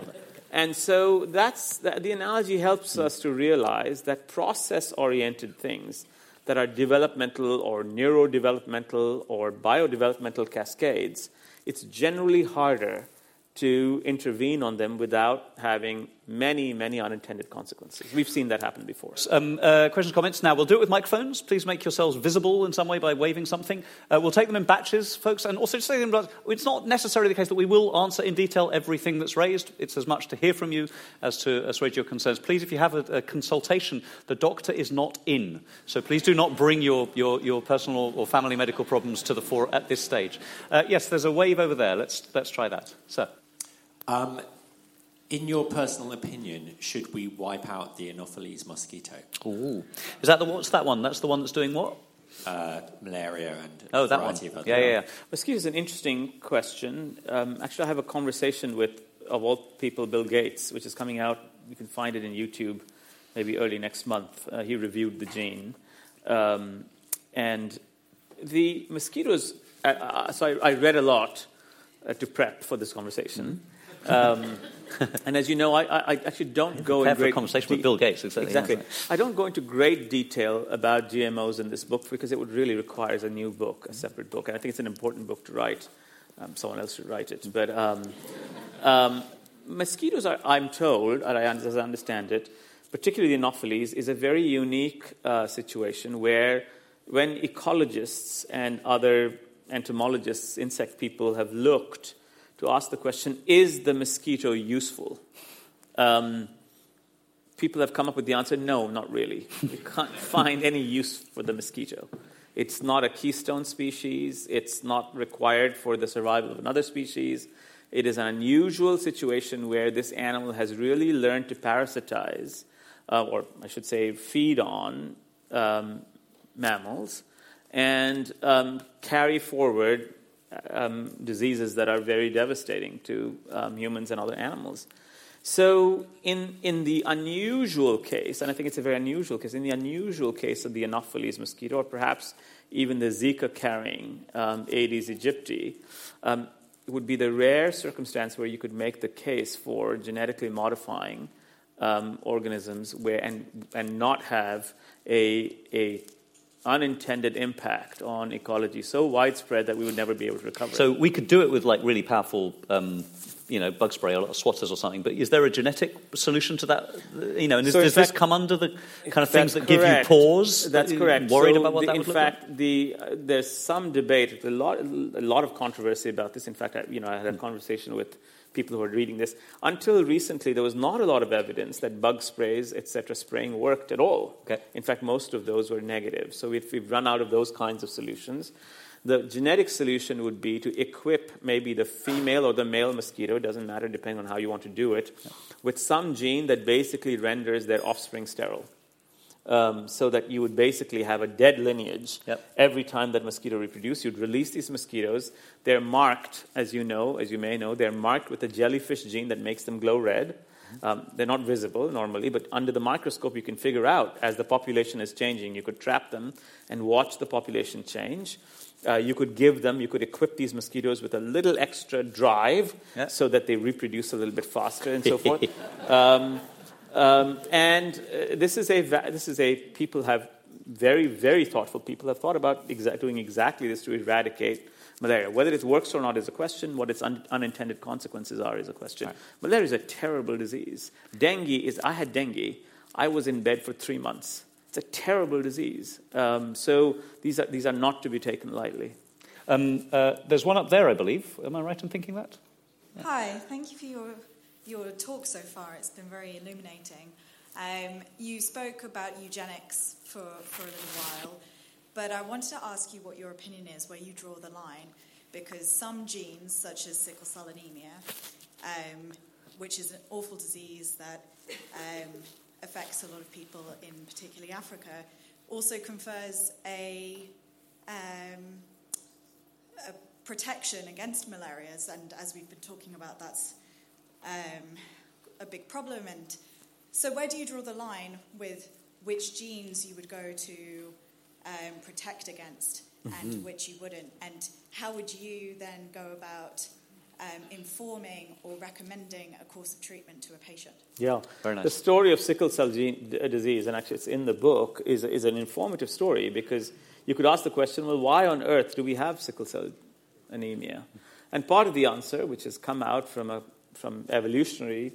And so that's the, the analogy helps us to realize that process oriented things that are developmental or neurodevelopmental or biodevelopmental cascades, it's generally harder to intervene on them without having many, many unintended consequences. We've seen that happen before. Um, uh, questions, comments. Now, we'll do it with microphones. Please make yourselves visible in some way by waving something. Uh, we'll take them in batches, folks, and also just say them. It's not necessarily the case that we will answer in detail everything that's raised. It's as much to hear from you as to assuage your concerns. Please, if you have a, a consultation, the doctor is not in. So please do not bring your, your, your personal or family medical problems to the fore at this stage. Uh, yes, there's a wave over there. Let's, let's try that. Sir. Um, in your personal opinion, should we wipe out the Anopheles mosquito? Ooh. Is that the what's that one? That's the one that's doing what? Uh, malaria and oh, that variety one. of other Yeah, yeah, yeah. Mosquito is an interesting question. Um, actually, I have a conversation with, of all people, Bill Gates, which is coming out. You can find it in YouTube maybe early next month. Uh, he reviewed the gene. Um, and the mosquitoes, uh, uh, so I, I, read a lot uh, to prep for this conversation. Um, (laughs) and as you know, I, I actually don't go into great conversation de- with Bill Gates. Exactly. exactly. I don't go into great detail about GMOs in this book because it would really require a new book, a separate book. And I think it's an important book to write. Um, someone else should write it. But um, um, mosquitoes, are, I'm told, and I, as I understand it, particularly the Anopheles, is a very unique uh, situation where when ecologists and other entomologists, insect people, have looked to ask the question is the mosquito useful? Um, people have come up with the answer no, not really. We can't (laughs) find any use for the mosquito. It's not a keystone species, it's not required for the survival of another species. It is an unusual situation where this animal has really learned to parasitize, uh, or I should say, feed on um, mammals and um, carry forward um, diseases that are very devastating to um, humans and other animals. So, in, in the unusual case, and I think it's a very unusual case, in the unusual case of the Anopheles mosquito, or perhaps even the Zika carrying um, Aedes aegypti, um, it would be the rare circumstance where you could make the case for genetically modifying um, organisms where, and, and not have a, a unintended impact on ecology so widespread that we would never be able to recover. So we could do it with like really powerful, um, you know, bug spray or swatters or something. But is there a genetic solution to that? You know, and is, so does fact, this come under the kind of things that correct. give you pause? That's correct. Worried so about what the, that in would look fact, like? the uh, there's some debate, a lot, a lot of controversy about this. In fact, I, you know, I had a conversation with people who are reading this. Until recently, there was not a lot of evidence that bug sprays, etc., spraying worked at all. Okay. In fact, most of those were negative. So if we've run out of those kinds of solutions, the genetic solution would be to equip maybe the female or the male mosquito, doesn't matter depending on how you want to do it, with some gene that basically renders their offspring sterile. Um, so that you would basically have a dead lineage yep. every time that mosquito reproduce. You'd release these mosquitoes. They're marked, as you know, as you may know, they're marked with a jellyfish gene that makes them glow red. Um, they're not visible normally, but under the microscope, you can figure out as the population is changing. You could trap them and watch the population change. Uh, you could give them, you could equip these mosquitoes with a little extra drive yeah. so that they reproduce a little bit faster and so forth. (laughs) Um, um, and uh, this is a this is a people have very very thoughtful people have thought about exa- doing exactly this to eradicate malaria. Whether it works or not is a question. What its un- unintended consequences are is a question. Right. Malaria is a terrible disease. Dengue is. I had dengue. I was in bed for three months. It's a terrible disease. Um, so these are these are not to be taken lightly. Um, uh, there's one up there, I believe. Am I right in thinking that? Yeah. Hi. Thank you for your your talk so far. It's been very illuminating. Um, you spoke about eugenics for, for a little while, but I wanted to ask you what your opinion is where you draw the line, because some genes, such as sickle cell anemia, um, which is an awful disease that um, affects a lot of people in particularly Africa, also confers a, um, a protection against malarias, and as we've been talking about, that's um, a big problem. And so, where do you draw the line with which genes you would go to um, protect against and mm-hmm. which you wouldn't? And how would you then go about um, informing or recommending a course of treatment to a patient? Yeah, very nice. The story of sickle cell gene, disease, and actually it's in the book, is, is an informative story because you could ask the question well, why on earth do we have sickle cell anemia? And part of the answer, which has come out from a from evolutionary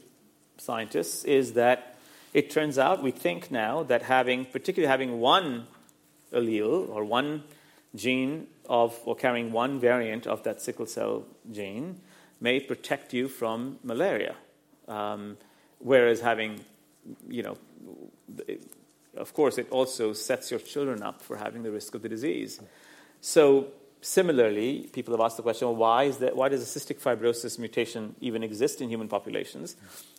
scientists is that it turns out we think now that having, particularly having one allele or one gene of, or carrying one variant of that sickle cell gene, may protect you from malaria. Um, whereas having, you know, of course, it also sets your children up for having the risk of the disease. So, similarly, people have asked the question well, why, is that, why does a cystic fibrosis mutation even exist in human populations?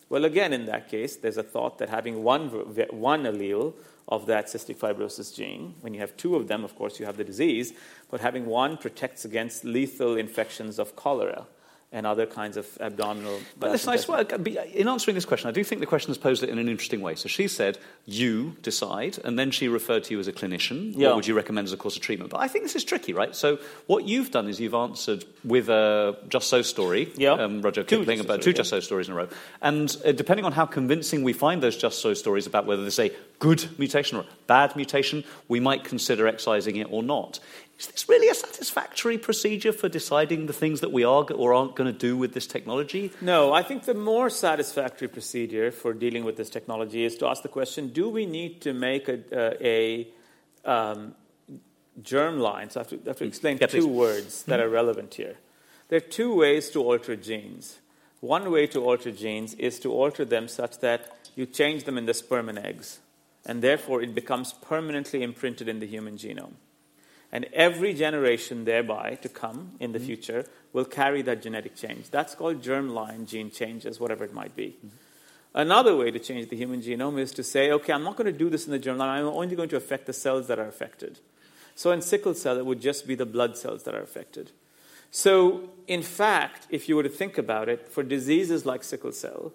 Well, again, in that case, there's a thought that having one, one allele of that cystic fibrosis gene, when you have two of them, of course, you have the disease, but having one protects against lethal infections of cholera and other kinds of abdominal. But listen, I swear, in answering this question, I do think the question has posed it in an interesting way. So she said, "You decide," and then she referred to you as a clinician. Yeah. What would you recommend as a course of treatment? But I think this is tricky, right? So what you've done is you've answered with a Just So story, yeah. um, Rudyard two Kipling, about two Just So stories in a row, and uh, depending on how convincing we find those Just So stories about whether there's a good mutation or bad mutation, we might consider excising it or not. Is this really a satisfactory procedure for deciding the things that we are or aren't going to do with this technology? No, I think the more satisfactory procedure for dealing with this technology is to ask the question do we need to make a, uh, a um, germ line? So I have to, I have to explain yeah, two please. words that mm-hmm. are relevant here. There are two ways to alter genes. One way to alter genes is to alter them such that you change them in the sperm and eggs, and therefore it becomes permanently imprinted in the human genome. And every generation thereby to come in the mm-hmm. future will carry that genetic change. That's called germline gene changes, whatever it might be. Mm-hmm. Another way to change the human genome is to say, okay, I'm not going to do this in the germline, I'm only going to affect the cells that are affected. So in sickle cell, it would just be the blood cells that are affected. So, in fact, if you were to think about it, for diseases like sickle cell,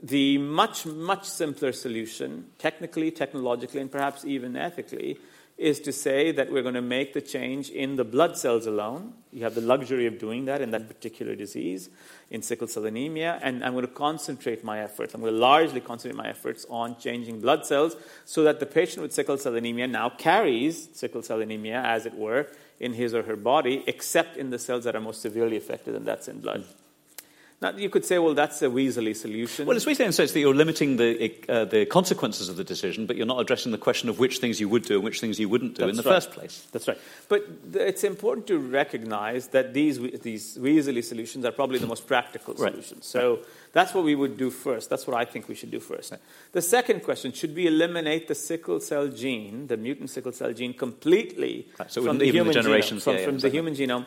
the much, much simpler solution, technically, technologically, and perhaps even ethically, is to say that we're going to make the change in the blood cells alone. You have the luxury of doing that in that particular disease, in sickle cell anemia, and I'm going to concentrate my efforts. I'm going to largely concentrate my efforts on changing blood cells so that the patient with sickle cell anemia now carries sickle cell anemia, as it were, in his or her body, except in the cells that are most severely affected, and that's in blood. Now, you could say, well, that's a weaselly solution. Well, it's weaselly in the sense that you're limiting the, uh, the consequences of the decision, but you're not addressing the question of which things you would do and which things you wouldn't do that's in the right. first place. That's right. But it's important to recognize that these, these weaselly solutions are probably the most practical right. solutions. So right. that's what we would do first. That's what I think we should do first. The second question should we eliminate the sickle cell gene, the mutant sickle cell gene, completely so from the human the genome? From, yeah, from the human genome?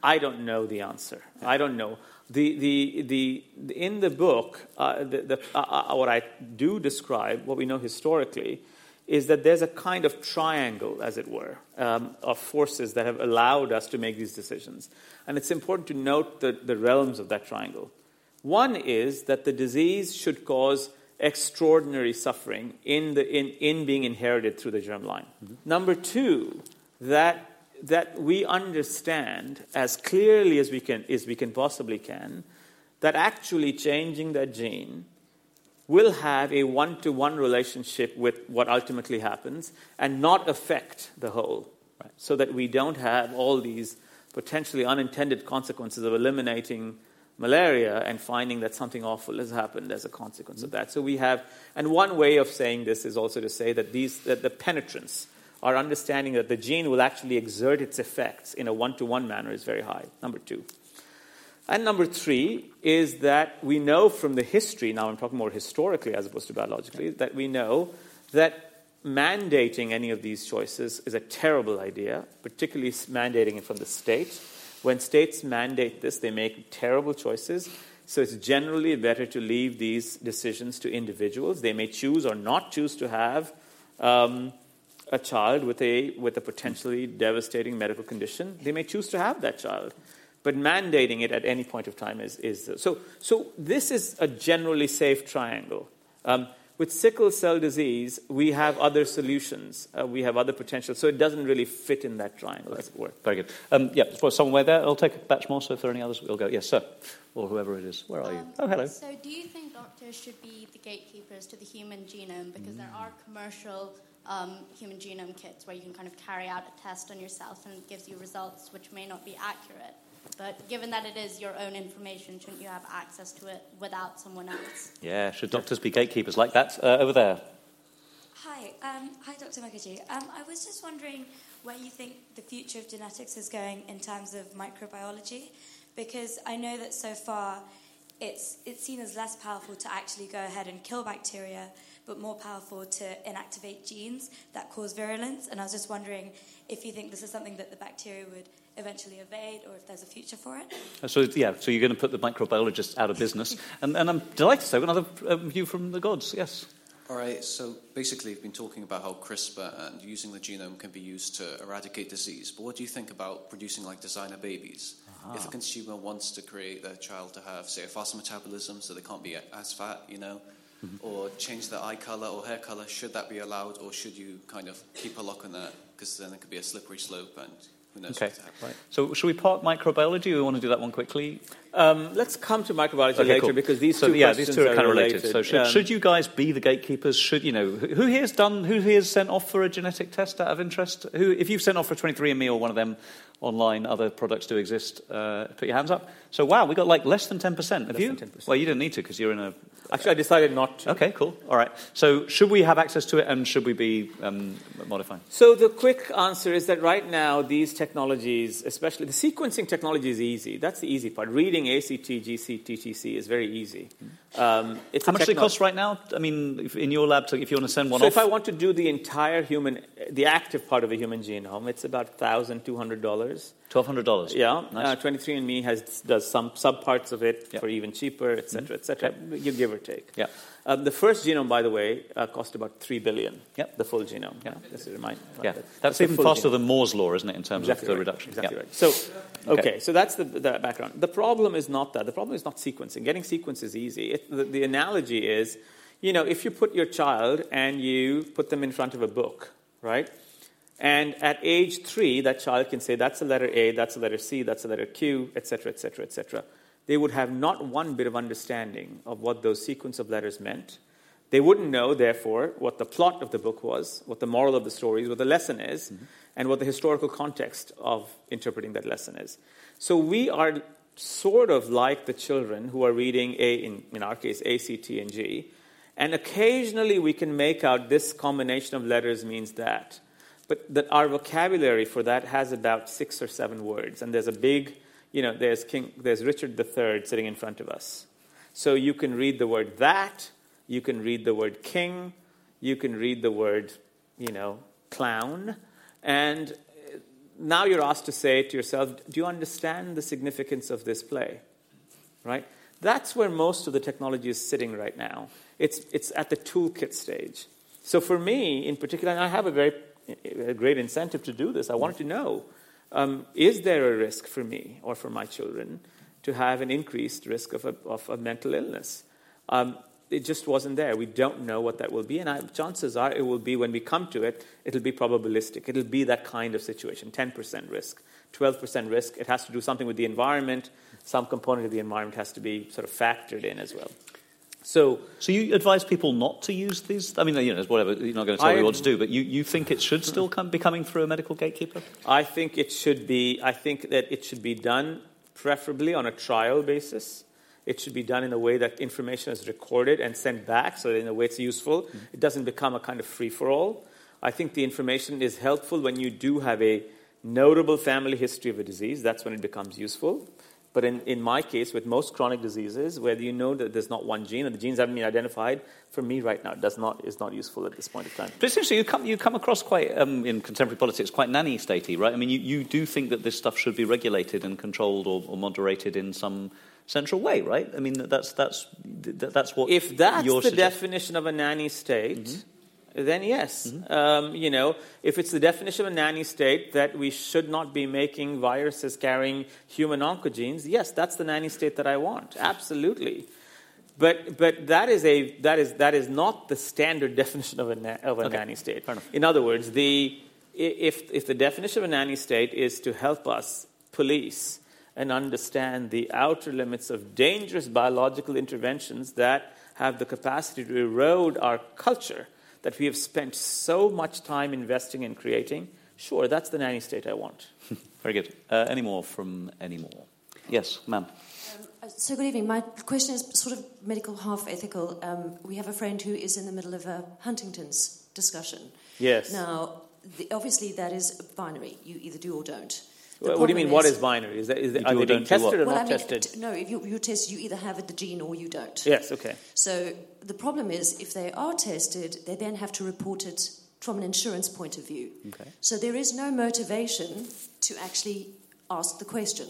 I don't know the answer. I don't know. The, the, the, in the book, uh, the, the, uh, uh, what I do describe, what we know historically, is that there's a kind of triangle, as it were, um, of forces that have allowed us to make these decisions. And it's important to note the, the realms of that triangle. One is that the disease should cause extraordinary suffering in, the, in, in being inherited through the germline. Mm-hmm. Number two, that that we understand as clearly as we can, as we can possibly can, that actually changing that gene will have a one to one relationship with what ultimately happens and not affect the whole. Right? So that we don't have all these potentially unintended consequences of eliminating malaria and finding that something awful has happened as a consequence of that. So we have, and one way of saying this is also to say that these, that the penetrance our understanding that the gene will actually exert its effects in a one to one manner is very high. Number two. And number three is that we know from the history, now I'm talking more historically as opposed to biologically, that we know that mandating any of these choices is a terrible idea, particularly mandating it from the state. When states mandate this, they make terrible choices. So it's generally better to leave these decisions to individuals. They may choose or not choose to have um, a child with a, with a potentially devastating medical condition, they may choose to have that child. But mandating it at any point of time is, is so. So this is a generally safe triangle. Um, with sickle cell disease, we have other solutions. Uh, we have other potential. So it doesn't really fit in that triangle, as it were. Very good. Um, yeah, for somewhere there. I'll take a batch more. So if there are any others, we'll go. Yes, sir, or whoever it is. Where are you? Um, oh, hello. So do you think doctors should be the gatekeepers to the human genome because mm. there are commercial um, human genome kits where you can kind of carry out a test on yourself and it gives you results which may not be accurate. But given that it is your own information, shouldn't you have access to it without someone else? Yeah, should doctors be gatekeepers like that? Uh, over there. Hi, um, hi, Dr. Mukherjee. Um, I was just wondering where you think the future of genetics is going in terms of microbiology, because I know that so far it's it's seen as less powerful to actually go ahead and kill bacteria, but more powerful to inactivate genes that cause virulence. And I was just wondering if you think this is something that the bacteria would eventually evade, or if there's a future for it. Uh, So, yeah, so you're going to put the microbiologists out of business. (laughs) and, and I'm delighted to say another uh, view from the gods, yes. All right, so basically, you've been talking about how CRISPR and using the genome can be used to eradicate disease. But what do you think about producing like designer babies? If a consumer wants to create their child to have, say, a faster metabolism so they can't be as fat, you know, or change their eye color or hair color, should that be allowed, or should you kind of keep a lock on that? Because then it could be a slippery slope, and who knows Okay. what happen. Right. So, should we park microbiology? We want to do that one quickly. Um, let's come to microbiology Okay, later cool. because these so, two yeah, questions these two are are kind of related. related. So, should, Um, should you guys be the gatekeepers? Should you know who here's done? Who here's sent off for a genetic test out of interest? Who, if you've sent off for 23andMe or one of them online, other products do exist. Uh, put your hands up. So, wow, we got like less than 10%. Have you? than 10%. Well, you didn't need to because you're in a. Actually, I decided not to. Okay, cool. All right. So, should we have access to it, and should we be um, modifying? So the quick answer is that right now these technologies, especially the sequencing technology, is easy. That's the easy part. Reading ACT, GC, TTC is very easy. Um, it's How much does it cost right now? I mean, if, in your lab, to, if you want to send one So off. if I want to do the entire human, the active part of a human genome, it's about thousand two hundred dollars. Twelve hundred dollars. Yeah, Nice. uh, 23andMe has does some subparts of it Yep. for even cheaper, et cetera, et cetera. You give or take. Yeah. Um, the first genome, by the way, uh, cost about three billion. Yep. The full genome. Yeah. Just to remind. Yeah, that- that's the even faster genome. than Moore's law, isn't it, in terms Exactly of the right. reduction? Exactly Yeah. right. So, okay, Okay. so that's the, the background. The problem is not that. The problem is not sequencing. Getting sequence is easy. It, the, the analogy is, you know, if you put your child and you put them in front of a book, right? And at age three, that child can say, that's a letter A, that's a letter C, that's a letter Q, etc., etc., etc. They would have not one bit of understanding of what those sequence of letters meant. They wouldn't know, therefore, what the plot of the book was, what the moral of the story is, what the lesson is, mm-hmm. and what the historical context of interpreting that lesson is. So we are sort of like the children who are reading A, in, in our case, A, C, T, and G. And occasionally we can make out this combination of letters means that. But that our vocabulary for that has about six or seven words. And there's a big, you know, there's, King, there's Richard III sitting in front of us. So you can read the word that, you can read the word king, you can read the word, you know, clown. And now you're asked to say to yourself, do you understand the significance of this play? Right? That's where most of the technology is sitting right now. It's, it's at the toolkit stage. So for me, in particular, I have a very a great incentive to do this, I wanted to know um, is there a risk for me or for my children to have an increased risk of a, of a mental illness? Um, it just wasn't there. We don't know what that will be, and I, chances are it will be when we come to it, it'll be probabilistic. It'll be that kind of situation 10% risk, 12% risk. It has to do something with the environment. Some component of the environment has to be sort of factored in as well. So, So you advise people not to use these? I mean, you know, whatever. You're not going to tell I- me what to do, but you, you think it should still come, be coming through a medical gatekeeper? I think it should be. I think that it should be done preferably on a trial basis. It should be done in a way that information is recorded and sent back, so that in a way it's useful. Mm-hmm. It doesn't become a kind of free for all. I think the information is helpful when you do have a notable family history of a disease. That's when it becomes useful. But in, in my case, with most chronic diseases, whether you know that there's not one gene and the genes haven't been identified, for me right now, it does not, is not useful at this point of time. But it's interesting, you come, you come across quite, um, in contemporary politics, quite nanny statey, right? I mean, you, you do think that this stuff should be regulated and controlled or, or moderated in some central way, right? I mean, that's, that's, that's what if that's the suggesting. definition of a nanny state, Mm-hmm. Then yes. Um, you know, if it's the definition of a nanny state that we should not be making viruses carrying human oncogenes, yes, that's the nanny state that I want. Absolutely. But, but that, is a, that, is, that is not the standard (laughs) definition of a, na- of a Okay, nanny state. In other words, the, if, if the definition of a nanny state is to help us police and understand the outer limits of dangerous biological interventions that have the capacity to erode our culture that we have spent so much time investing in creating, sure, that's the nanny state I want. (laughs) Very good. Uh, any more from any more? Yes, ma'am. Uh, so, good evening. My question is sort of medical, half ethical. Um, we have a friend who is in the middle of a Huntington's discussion. Yes. Now, the, obviously, that is binary. You either do or don't. What do you mean? Is, what is binary? Is that, is that, are they being tested or well, not I mean, tested? T- no, if you, you test, you either have the gene or you don't. Yes. Okay. So the problem is, if they are tested, they then have to report it from an insurance point of view. Okay. So there is no motivation to actually ask the question.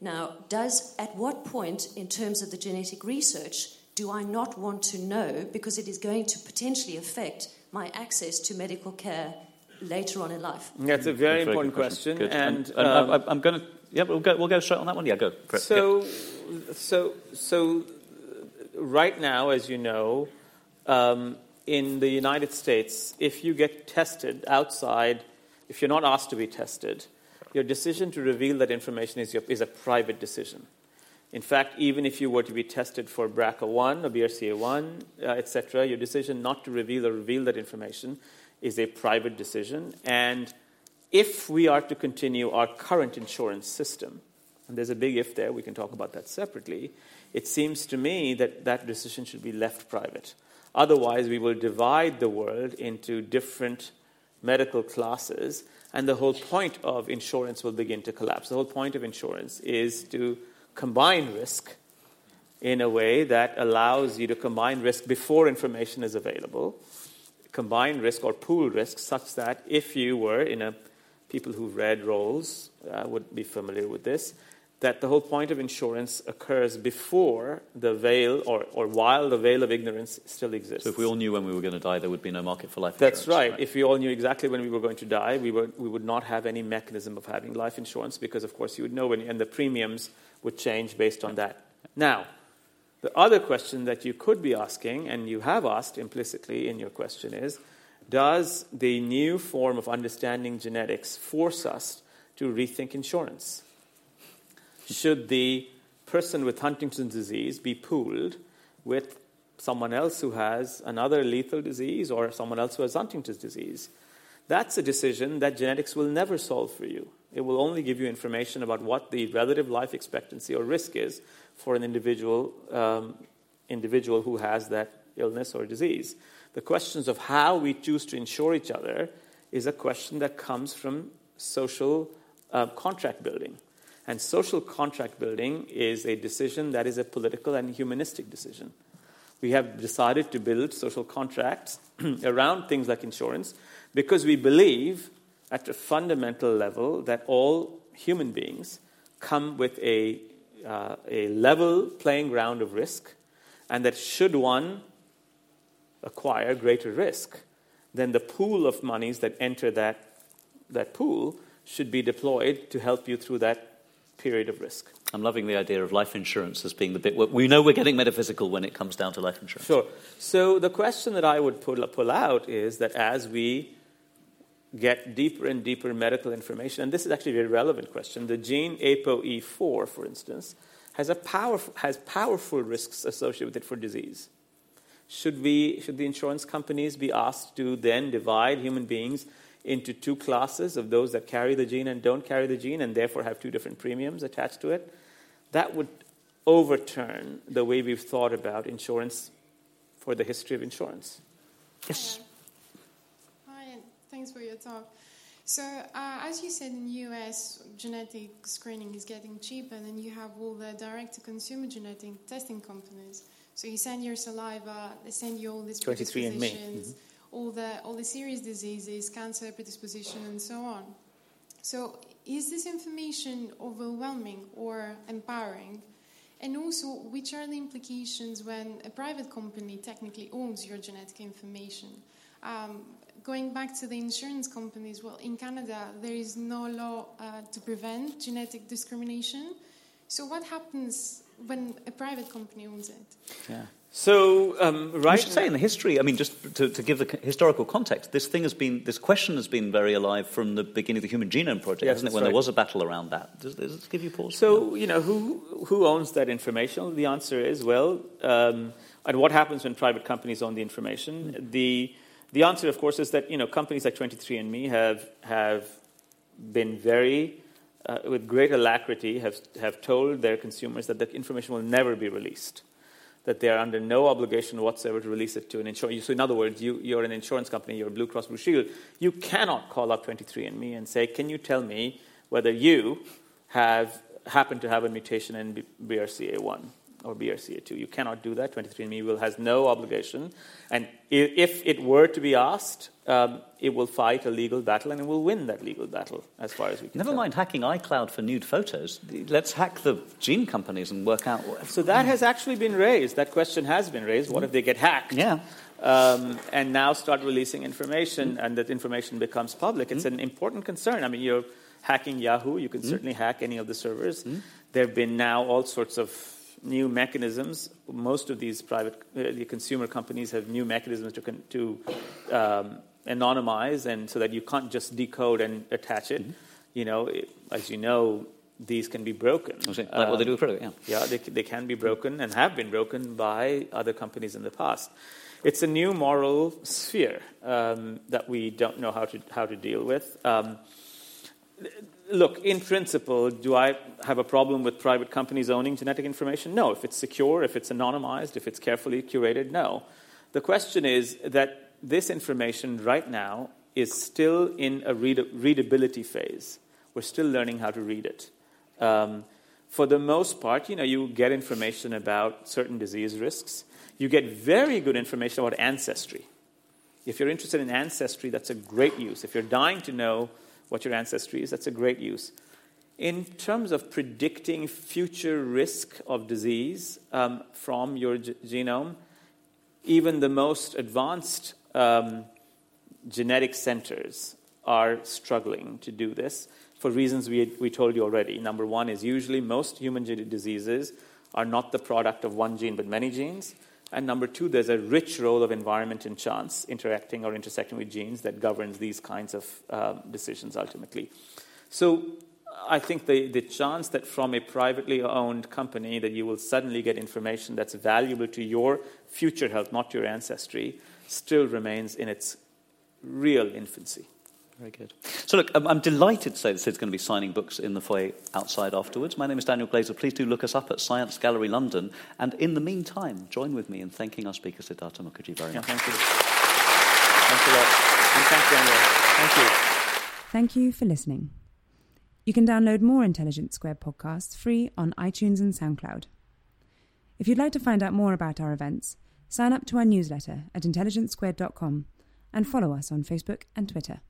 Now, does at what point in terms of the genetic research do I not want to know because it is going to potentially affect my access to medical care later on in life? That's a very, very important question. question. And, and um, I, am going to, yeah, we'll go, we'll go straight on that one. Yeah, go. Great. So, so, so, right now, as you know, um, in the United States, if you get tested outside, if you're not asked to be tested, your decision to reveal that information is, your, is a private decision. In fact, even if you were to be tested for BRCA1 or BRCA1, uh, etc., your decision not to reveal or reveal that information is a private decision. And if we are to continue our current insurance system, and there's a big if there, we can talk about that separately, it seems to me that that decision should be left private. Otherwise, we will divide the world into different medical classes, and the whole point of insurance will begin to collapse. The whole point of insurance is to combine risk in a way that allows you to combine risk before information is available, combine risk or pool risk such that if you were in a people who read Rawls uh, would be familiar with this that the whole point of insurance occurs before the veil or, or while the veil of ignorance still exists. So if we all knew when we were going to die, there would be no market for life That's insurance. That's right. If we all knew exactly when we were going to die, we, were, we would not have any mechanism of having life insurance because, of course, you would know when, and the premiums would change based on that. Now, the other question that you could be asking, and you have asked implicitly in your question, is Does the new form of understanding genetics force us to rethink insurance? should the person with Huntington's disease be pooled with someone else who has another lethal disease or someone else who has Huntington's disease? That's a decision that genetics will never solve for you. It will only give you information about what the relative life expectancy or risk is for an individual, um, individual who has that illness or disease. The questions of how we choose to insure each other is a question that comes from social uh, contract building. And social contract building is a decision that is a political and humanistic decision. We have decided to build social contracts (clears throat) around things like insurance because we believe at a fundamental level that all human beings come with a, uh, a level playing ground of risk, and that should one acquire greater risk, then the pool of monies that enter that, that pool should be deployed to help you through that period of risk. I'm loving the idea of life insurance as being the bit. We know we're getting metaphysical when it comes down to life insurance. Sure. So the question that I would pull, pull out is that as we get deeper and deeper medical information, and this is actually a very relevant question, the gene ApoE4, for instance, has, a powerful, has powerful risks associated with it for disease. Should, we, should the insurance companies be asked to then divide human beings into two classes of those that carry the gene and don't carry the gene and therefore have two different premiums attached to it, that would overturn the way we've thought about insurance for the history of insurance. Yes. Thanks for your talk. So, uh, as you said, in the US, genetic screening is getting cheaper, and you have all the direct to consumer genetic testing companies. So, you send your saliva, they send you all these 23andMe. Mm-hmm all the, all the serious diseases, cancer, predisposition, and so on. So, is this information overwhelming or empowering? And also, which are the implications when a private company technically owns your genetic information? Um, going back to the insurance companies, well, in Canada, there is no law uh, to prevent genetic discrimination. So, what happens when a private company owns it? Yeah. So, um, right. I should say in the history, I mean, just to, to, give the historical context, this thing has been, this question has been very alive from the beginning of the Human Genome Project, yes, hasn't it? When right. there was a battle around that. Does, does this give you pause? So, you know, who, who owns that information? The answer is, well, um, and what happens when private companies own the information? The, the answer, of course, is that you know companies like 23andMe have have been very, uh, with great alacrity, have have told their consumers that the information will never be released, that they are under no obligation whatsoever to release it to an insurance. So, in other words, you, you're an insurance company, you're Blue Cross Blue Shield, you cannot call up 23andMe and say, "Can you tell me whether you have happened to have a mutation in BRCA1?" Or BRCA2. You cannot do that. 23andMe will has no obligation, and if it were to be asked, um, it will fight a legal battle and it will win that legal battle, as far as we can. Never tell. mind hacking iCloud for nude photos. Let's hack the gene companies and work out. What... So that has actually been raised. That question has been raised. What if they get hacked? Yeah. Um, and now start releasing information, mm. and that information becomes public. It's mm. an important concern. I mean, you're hacking Yahoo. You can mm. certainly hack any of the servers. There have been now all sorts of new mechanisms. Most of these private, uh, the consumer companies have new mechanisms to, con- to um, anonymize, and so that you can't just decode and attach it. Mm-hmm. You know, it, as you know, these can be broken. Like um, what they do with yeah. Yeah, they, they can be broken and have been broken by other companies in the past. It's a new moral sphere um, that we don't know how to, how to deal with. Um, look, in principle, do I have a problem with private companies owning genetic information? No. If it's secure, if it's anonymized, if it's carefully curated, no. The question is that this information right now is still in a read- readability phase. We're still learning how to read it. Um, for the most part, you know, you get information about certain disease risks. You get very good information about ancestry. If you're interested in ancestry, that's a great use. If you're dying to know what your ancestry is. That's a great use. In terms of predicting future risk of disease um, from your g- genome, even the most advanced um, genetic centers are struggling to do this for reasons we, we told you already. Number one is usually most human diseases are not the product of one gene but many genes. And number two, there's a rich role of environment and chance interacting or intersecting with genes that governs these kinds of um, decisions ultimately. So I think the, the chance that from a privately owned company that you will suddenly get information that's valuable to your future health, not your ancestry, still remains in its real infancy. Very good. So, look, I'm delighted to say that Sid's going to be signing books in the foyer outside afterwards. My name is Daniel Glaser. Please do look us up at Science Gallery London. And in the meantime, join with me in thanking our speaker, Siddhartha Mukherjee, very yeah, much. Thank you. Thanks a lot. And thank you, Daniel. Thank you. Thank you for listening. You can download more Intelligence Squared podcasts free on iTunes and SoundCloud. If you'd like to find out more about our events, sign up to our newsletter at intelligencesquared.com and follow us on Facebook and Twitter.